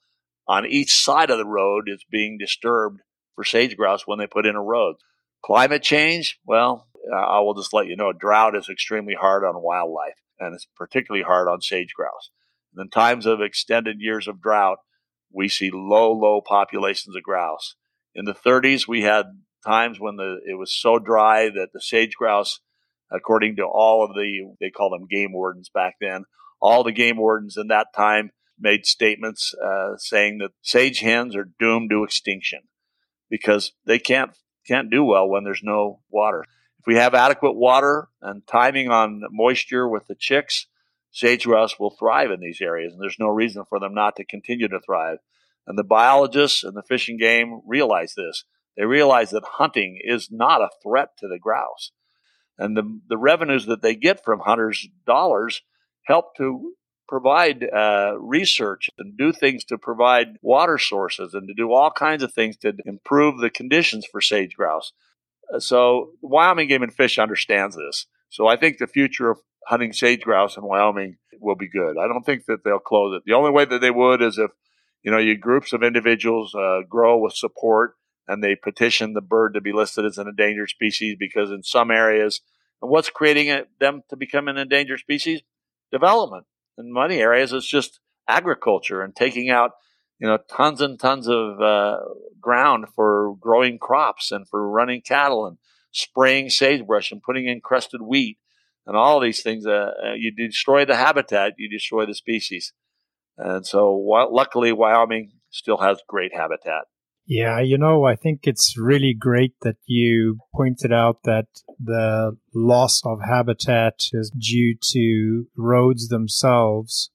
on each side of the road is being disturbed for sage grouse when they put in a road. Climate change, well, I will just let you know, drought is extremely hard on wildlife, and it's particularly hard on sage grouse. In times of extended years of drought, we see low, low populations of grouse. In the 30s, we had times when the it was so dry that the sage grouse, according to all of the they called them game wardens back then, all the game wardens in that time made statements uh, saying that sage hens are doomed to extinction because they can't can't do well when there's no water. If we have adequate water and timing on moisture with the chicks, sage grouse will thrive in these areas, and there's no reason for them not to continue to thrive. And the biologists and the Fish and Game realize this. They realize that hunting is not a threat to the grouse. And the, the revenues that they get from hunters' dollars help to provide uh, research and do things to provide water sources and to do all kinds of things to improve the conditions for sage grouse. Uh, so Wyoming Game and Fish understands this. So I think the future of hunting sage grouse in Wyoming will be good. I don't think that they'll close it. The only way that they would is if you know you groups of individuals uh, grow with support and they petition the bird to be listed as an endangered species because in some areas, and what's creating it, them to become an endangered species? Development. In many areas, it's just agriculture and taking out, you know, tons and tons of uh, ground for growing crops and for running cattle and spraying sagebrush and putting in crested wheat and all these things. Uh, uh you destroy the habitat, you destroy the species. And so, luckily, Wyoming still has great habitat. Yeah, you know, I think it's really great that you pointed out that the loss of habitat is due to roads themselves,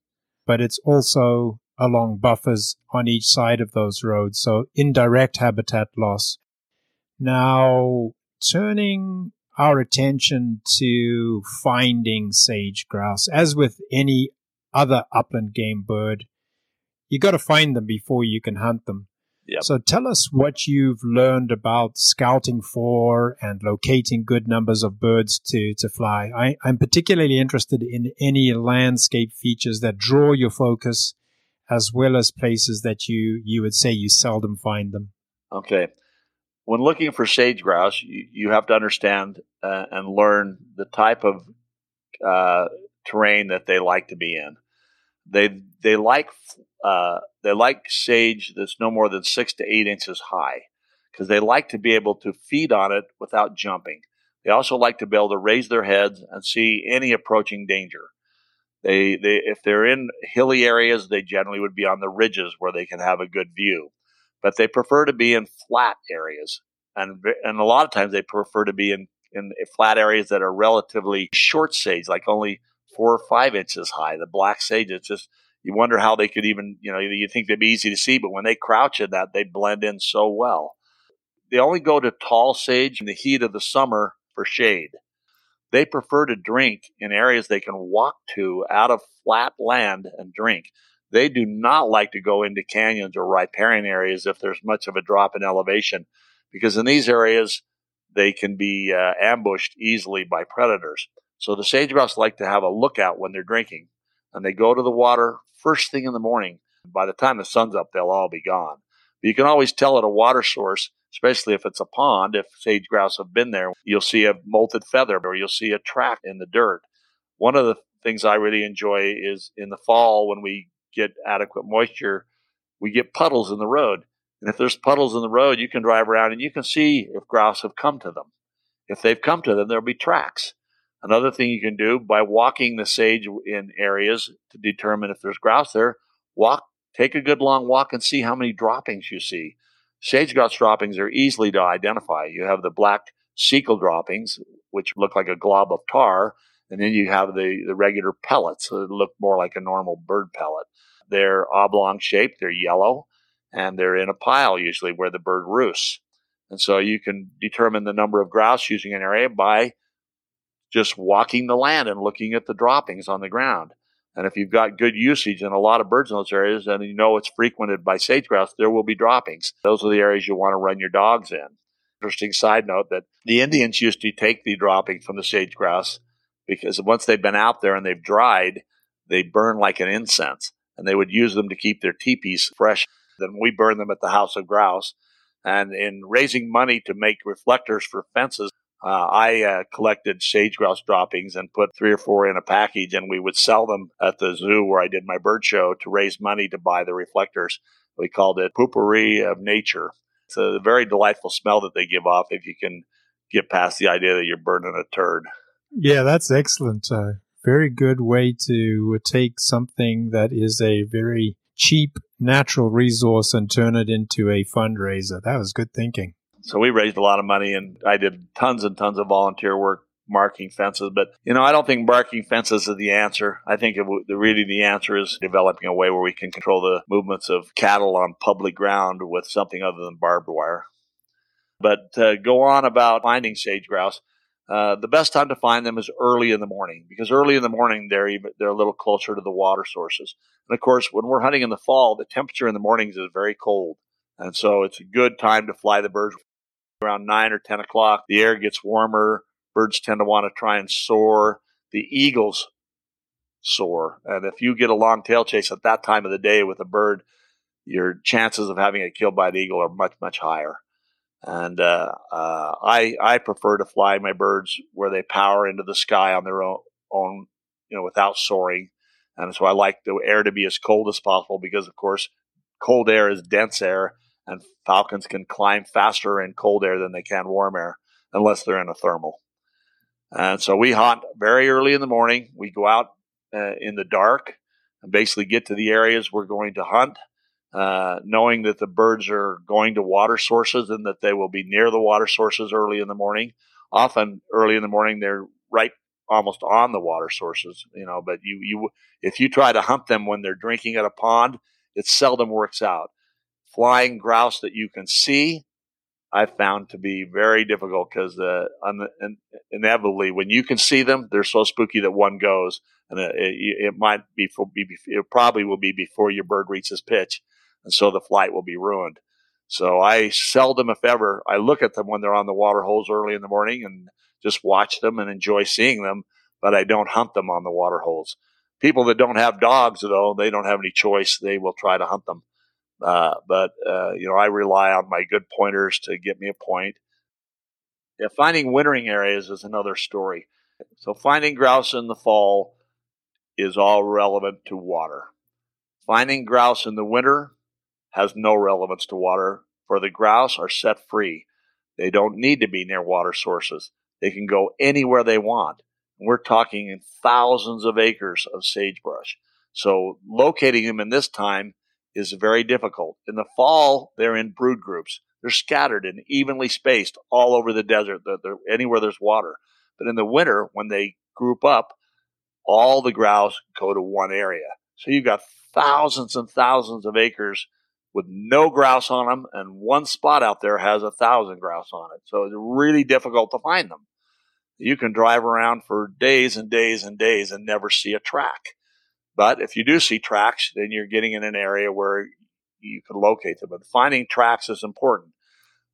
but it's also along buffers on each side of those roads. So indirect habitat loss. Now, turning our attention to finding sage grouse, as with any other upland game bird, you got to find them before you can hunt them. Yep. So tell us what you've learned about scouting for and locating good numbers of birds to, to fly. I, I'm particularly interested in any landscape features that draw your focus as well as places that you, you would say you seldom find them. Okay. When looking for sage grouse, you, you have to understand uh, and learn the type of uh, terrain that they like to be in. They they like uh, they like sage that's no more than six to eight inches high because they like to be able to feed on it without jumping. They also like to be able to raise their heads and see any approaching danger. They, they if they're in hilly areas, they generally would be on the ridges where they can have a good view. But they prefer to be in flat areas, and and a lot of times they prefer to be in in flat areas that are relatively short sage, like only four or five inches high. The black sage, it's just you wonder how they could even, you know, you think they'd be easy to see, but when they crouch in that, they blend in so well. They only go to tall sage in the heat of the summer for shade. They prefer to drink in areas they can walk to out of flat land and drink. they do not like to go into canyons or riparian areas if there's much of a drop in elevation, because in these areas, they can be uh, ambushed easily by predators. So the sage grouse like to have a lookout when they're drinking, and they go to the water first thing in the morning. By the time the sun's up, they'll all be gone. But you can always tell at a water source, especially if it's a pond, if sage grouse have been there, you'll see a molted feather or you'll see a track in the dirt. One of the things I really enjoy is in the fall when we get adequate moisture, we get puddles in the road. And if there's puddles in the road, you can drive around and you can see if grouse have come to them. If they've come to them, there'll be tracks. Another thing you can do by walking the sage in areas to determine if there's grouse there, walk, take a good long walk and see how many droppings you see. Sage grouse droppings are easily to identify. You have the black cecal droppings, which look like a glob of tar, and then you have the, the regular pellets that look more like a normal bird pellet. They're oblong shaped, they're yellow, and they're in a pile usually where the bird roosts. And so you can determine the number of grouse using an area by just walking the land and looking at the droppings on the ground. And if you've got good usage and a lot of birds in those areas and you know it's frequented by sage grouse, there will be droppings. Those are the areas you want to run your dogs in. Interesting side note that the Indians used to take the droppings from the sage grouse because once they've been out there and they've dried, they burn like an incense and they would use them to keep their teepees fresh. Then we burn them at the House of Grouse. And in raising money to make reflectors for fences, uh, I uh, collected sage grouse droppings and put three or four in a package, and we would sell them at the zoo where I did my bird show to raise money to buy the reflectors. We called it Poopery of Nature. It's a very delightful smell that they give off if you can get past the idea that you're burning a turd. Yeah, that's excellent. Uh, very good way to take something that is a very cheap natural resource and turn it into a fundraiser. That was good thinking. So we raised a lot of money and I did tons and tons of volunteer work marking fences. But, you know, I don't think marking fences is the answer. I think it, really the answer is developing a way where we can control the movements of cattle on public ground with something other than barbed wire. But to go on about finding sage grouse, uh, the best time to find them is early in the morning because early in the morning they're even, they're a little closer to the water sources. And of course, when we're hunting in the fall, the temperature in the mornings is very cold, and so it's a good time to fly the birds. Around nine or ten o'clock, the air gets warmer. Birds tend to want to try and soar. The eagles soar, and if you get a long tail chase at that time of the day with a bird, your chances of having it killed by an eagle are much much higher. And uh, uh, I I prefer to fly my birds where they power into the sky on their own, own, you know, without soaring. And so I like the air to be as cold as possible because, of course, cold air is dense air, and falcons can climb faster in cold air than they can warm air, unless they're in a thermal. And so we hunt very early in the morning. We go out uh, in the dark and basically get to the areas we're going to hunt uh, knowing that the birds are going to water sources and that they will be near the water sources early in the morning. Often early in the morning, they're right almost on the water sources, you know, but you, you, if you try to hunt them when they're drinking at a pond, it seldom works out. Flying grouse that you can see, I've found to be very difficult because uh, inevitably, when you can see them, they're so spooky that one goes, and it, it, it might be, for, be, it probably will be before your bird reaches pitch and so the flight will be ruined. So I seldom, if ever, I look at them when they're on the water holes early in the morning and just watch them and enjoy seeing them, but I don't hunt them on the water holes. People that don't have dogs, though, they don't have any choice. They will try to hunt them. Uh, but, uh, you know, I rely on my good pointers to get me a point. Yeah, finding wintering areas is another story. So finding grouse in the fall is all relevant to water. Finding grouse in the winter has no relevance to water, for the grouse are set free. They don't need to be near water sources. They can go anywhere they want. We're talking in thousands of acres of sagebrush. So locating them in this time is very difficult. In the fall, they're in brood groups. They're scattered and evenly spaced all over the desert, they're anywhere there's water. But in the winter, when they group up, all the grouse go to one area. So you've got thousands and thousands of acres with no grouse on them, and one spot out there has a thousand grouse on it. So it's really difficult to find them. You can drive around for days and days and days and never see a track. But if you do see tracks, then you're getting in an area where you can locate them. But finding tracks is important.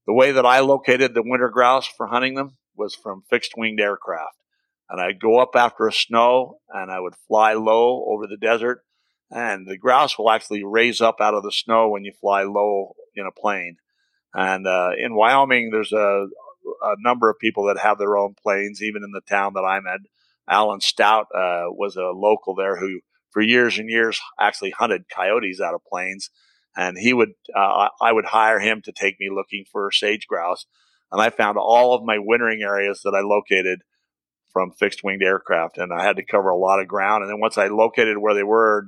The way that I located the winter grouse for hunting them was from fixed winged aircraft. And I'd go up after a snow and I would fly low over the desert. And the grouse will actually raise up out of the snow when you fly low in a plane. And uh, in Wyoming, there's a, a number of people that have their own planes, even in the town that I'm at. Alan Stout uh, was a local there who, for years and years, actually hunted coyotes out of planes. And he would, uh, I would hire him to take me looking for sage grouse. And I found all of my wintering areas that I located from fixed winged aircraft. And I had to cover a lot of ground. And then once I located where they were,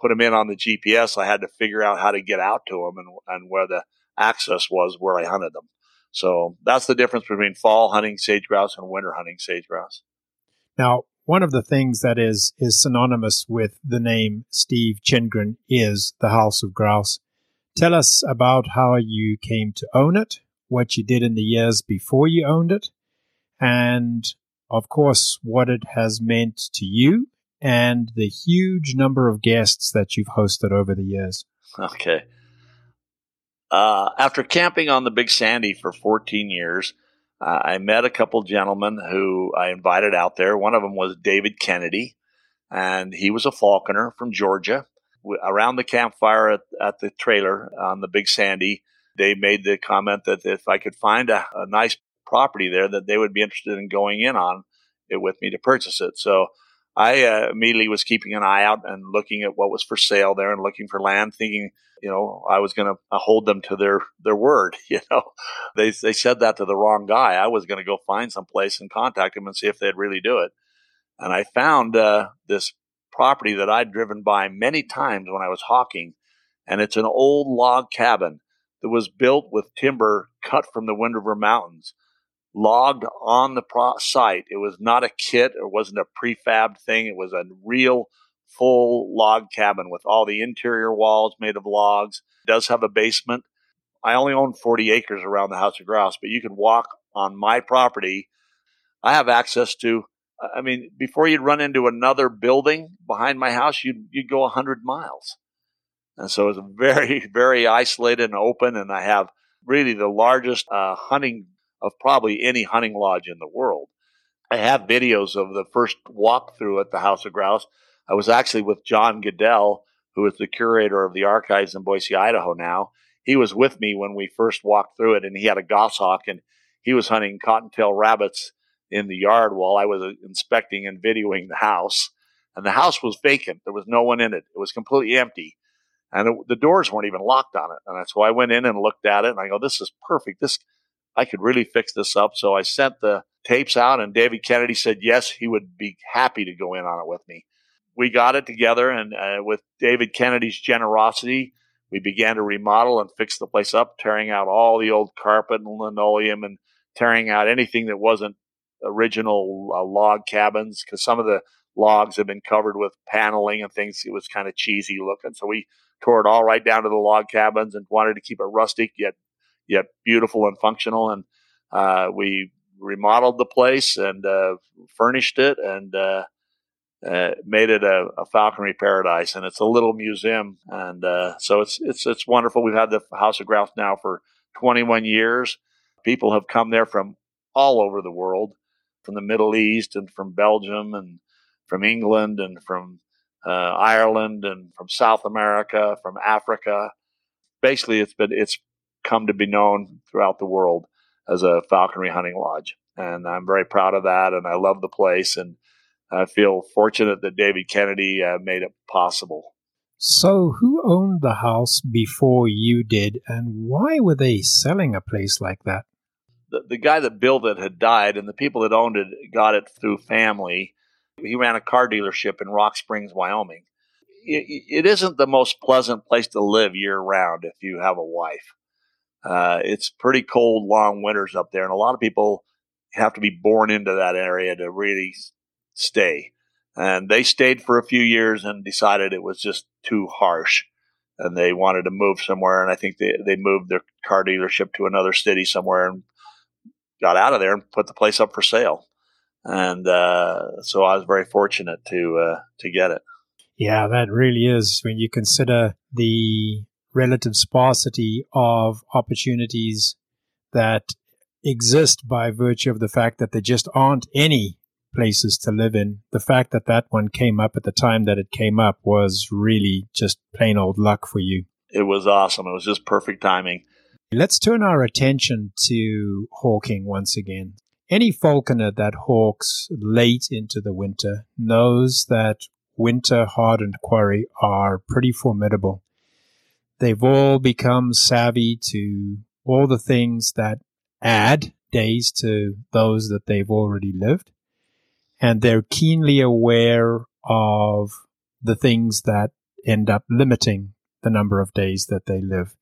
put them in on the GPS, I had to figure out how to get out to them and, and where the access was where I hunted them. So that's the difference between fall hunting sage grouse and winter hunting sage grouse. Now, one of the things that is is synonymous with the name Steve Chindgren is the House of Grouse. Tell us about how you came to own it, what you did in the years before you owned it, and of course, what it has meant to you and the huge number of guests that you've hosted over the years. Okay. Uh, after camping on the Big Sandy for 14 years, uh, I met a couple gentlemen who I invited out there. One of them was David Kennedy, and he was a falconer from Georgia. Around the campfire at, at the trailer on the Big Sandy, they made the comment that if I could find a, a nice property there, that they would be interested in going in on it with me to purchase it. So I uh, immediately was keeping an eye out and looking at what was for sale there and looking for land, thinking you know, I was going to uh, hold them to their, their word. You know, they, they said that to the wrong guy. I was going to go find some place and contact them and see if they'd really do it. And I found uh, this property that I'd driven by many times when I was hawking. And it's an old log cabin that was built with timber cut from the Wind River Mountains, logged on the pro- site. It was not a kit. It wasn't a prefab thing. It was a real full log cabin with all the interior walls made of logs. It does have a basement. I only own 40 acres around the House of Grouse, but you can walk on my property. I have access to, I mean, before you'd run into another building behind my house, you'd, you'd go 100 miles. And so it's very, very isolated and open. And I have really the largest uh, hunting of probably any hunting lodge in the world. I have videos of the first walkthrough at the House of Grouse. I was actually with John Goodell, who is the curator of the archives in Boise, Idaho now. He was with me when we first walked through it, and he had a goshawk, and he was hunting cottontail rabbits in the yard while I was uh, inspecting and videoing the house. And the house was vacant. There was no one in it. It was completely empty. And it, the doors weren't even locked on it. And so I went in and looked at it and I go, this is perfect. This, I could really fix this up. So I sent the tapes out and David Kennedy said, yes, he would be happy to go in on it with me we got it together, and uh, with David Kennedy's generosity, we began to remodel and fix the place up, tearing out all the old carpet and linoleum, and tearing out anything that wasn't original uh, log cabins because some of the logs had been covered with paneling and things. It was kind of cheesy looking, so we tore it all right down to the log cabins and wanted to keep it rustic yet yet beautiful and functional. And uh, we remodeled the place and uh, furnished it and uh, uh, made it a, a, falconry paradise, and it's a little museum, and uh, so it's it's it's wonderful. We've had the House of Grouse now for 21 years. People have come there from all over the world, from the Middle East and from Belgium and from England and from uh, Ireland and from South America, from Africa. Basically, it's been it's come to be known throughout the world as a falconry hunting lodge, and I'm very proud of that, and I love the place and I feel fortunate that David Kennedy uh, made it possible. So, who owned the house before you did, and why were they selling a place like that? The, the guy that built it had died, and the people that owned it got it through family. He ran a car dealership in Rock Springs, Wyoming. it, it isn't the most pleasant place to live year round if you have a wife. Uh, it's pretty cold, long winters up there, and a lot of people have to be born into that area to really stay. And they stayed for a few years and decided it was just too harsh. And they wanted to move somewhere. And I think they, they moved their car dealership to another city somewhere and got out of there and put the place up for sale. And uh, so I was very fortunate to uh, to get it. Yeah, that really is when you consider the relative sparsity of opportunities that exist by virtue of the fact that there just aren't any places to live in. The fact that that one came up at the time that it came up was really just plain old luck for you. It was awesome. It was just perfect timing. Let's turn our attention to hawking once again. Any falconer that hawks late into the winter knows that winter hardened quarry are pretty formidable. They've all become savvy to all the things that add days to those that they've already lived. And they're keenly aware of the things that end up limiting the number of days that they live.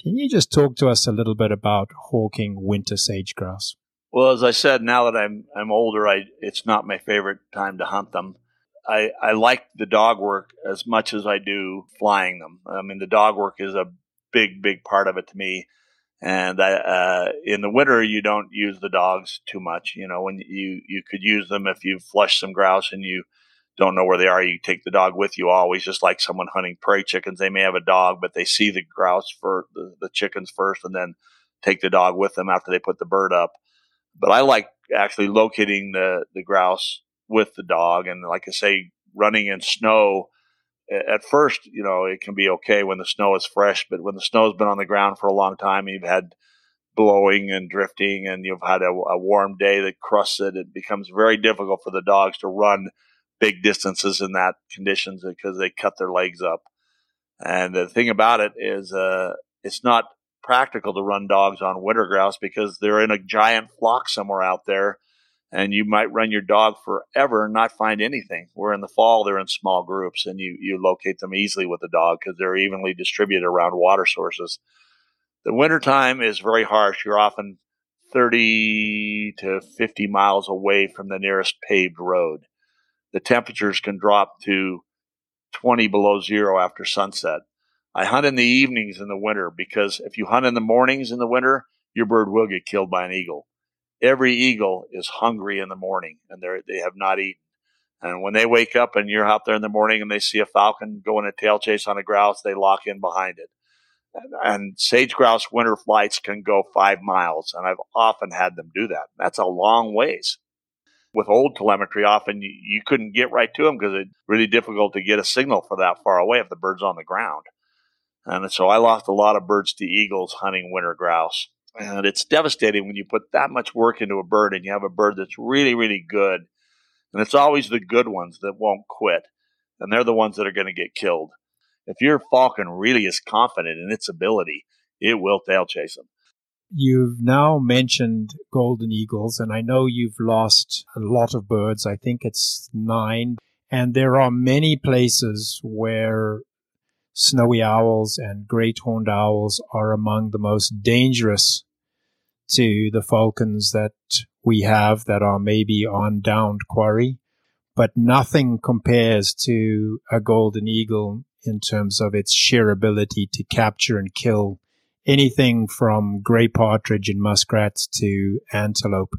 Can you just talk to us a little bit about hawking winter sage grouse? Well, as I said, now that I'm I'm older, I it's not my favorite time to hunt them. I, I like the dog work as much as I do flying them. I mean, the dog work is a big, big part of it to me. And I, uh, in the winter, you don't use the dogs too much. You know, when you, you could use them if you flush some grouse and you don't know where they are, you take the dog with you always, just like someone hunting prairie chickens. They may have a dog, but they see the grouse for the, the chickens first and then take the dog with them after they put the bird up. But I like actually locating the, the grouse with the dog. And like I say, running in snow, at first, you know, it can be okay when the snow is fresh, but when the snow's been on the ground for a long time, you've had blowing and drifting, and you've had a, a warm day that crusts it, it becomes very difficult for the dogs to run big distances in that conditions because they cut their legs up. And the thing about it is, uh, it's not practical to run dogs on winter grouse because they're in a giant flock somewhere out there and you might run your dog forever and not find anything. Where in the fall they're in small groups and you you locate them easily with the dog because they're evenly distributed around water sources. The wintertime is very harsh. You're often 30 to 50 miles away from the nearest paved road. The temperatures can drop to 20 below zero after sunset. I hunt in the evenings in the winter because if you hunt in the mornings in the winter, your bird will get killed by an eagle every eagle is hungry in the morning and they they have not eaten. And when they wake up and you're out there in the morning and they see a falcon going a tail chase on a grouse, they lock in behind it. And, sage grouse winter flights can go five miles, and I've often had them do that. That's a long ways. With old telemetry, often you, you couldn't get right to them because it's really difficult to get a signal for that far away if the bird's on the ground. And so I lost a lot of birds to eagles hunting winter grouse. And it's devastating when you put that much work into a bird and you have a bird that's really, really good. And it's always the good ones that won't quit. And they're the ones that are going to get killed. If your falcon really is confident in its ability, it will tail chase them. You've now mentioned golden eagles, and I know you've lost a lot of birds. I think it's nine. And there are many places where snowy owls and great horned owls are among the most dangerous to the falcons that we have that are maybe on downed quarry, but nothing compares to a golden eagle in terms of its sheer ability to capture and kill anything from gray partridge and muskrats to antelope.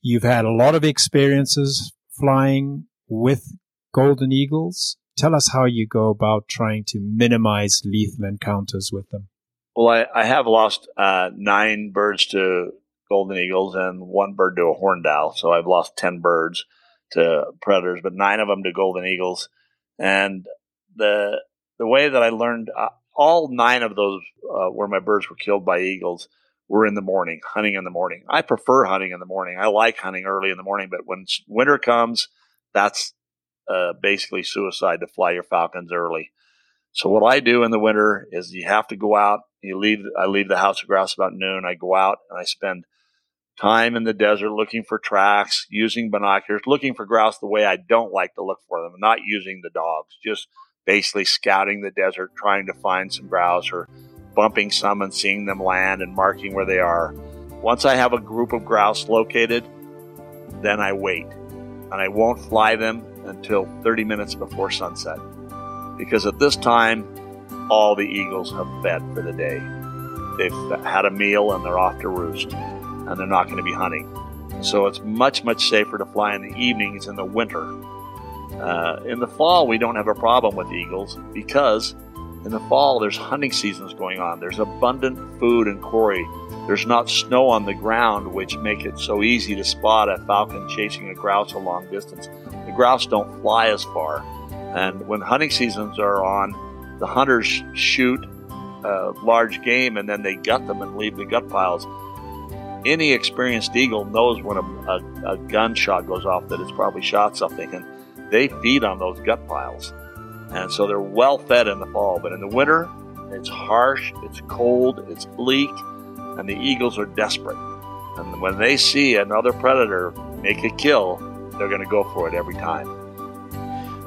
You've had a lot of experiences flying with golden eagles tell us how you go about trying to minimize lethal encounters with them. Well, I, I have lost uh, nine birds to golden eagles and one bird to a horned owl. So I've lost 10 birds to predators, but nine of them to golden eagles. And the, the way that I learned, uh, all nine of those uh, where my birds were killed by eagles were in the morning, hunting in the morning. I prefer hunting in the morning. I like hunting early in the morning, but when winter comes, that's uh, basically suicide to fly your falcons early. So what I do in the winter is you have to go out. You leave. I leave the house of grouse about noon. I go out and I spend time in the desert looking for tracks, using binoculars, looking for grouse the way I don't like to look for them, not using the dogs, just basically scouting the desert, trying to find some grouse or bumping some and seeing them land and marking where they are. Once I have a group of grouse located, then I wait and I won't fly them until 30 minutes before sunset. Because at this time, all the eagles have fed for the day. They've had a meal and they're off to roost, and they're not going to be hunting. So it's much, much safer to fly in the evenings in the winter Uh, in the fall, we don't have a problem with eagles because in the fall there's hunting seasons going on. There's abundant food and quarry. There's not snow on the ground, which make it so easy to spot a falcon chasing a grouse a long distance. Grouse don't fly as far, and when hunting seasons are on, the hunters shoot large game and then they gut them and leave the gut piles. Any experienced eagle knows when a, a, a gunshot goes off that it's probably shot something, and they feed on those gut piles. And so they're well fed in the fall. But in the winter, it's harsh, it's cold, it's bleak, and the eagles are desperate. And when they see another predator make a kill, they're going to go for it every time.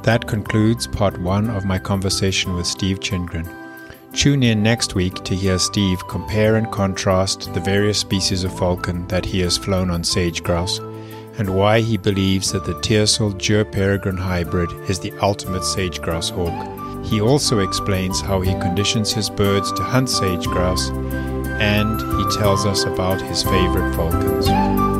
That concludes part one of my conversation with Steve Chindgren. Tune in next week to hear Steve compare and contrast the various species of falcon that he has flown on sage grouse and why he believes that the Tiercel Gyr Peregrine hybrid is the ultimate sage grouse hawk. He also explains how he conditions his birds to hunt sage grouse and he tells us about his favorite falcons.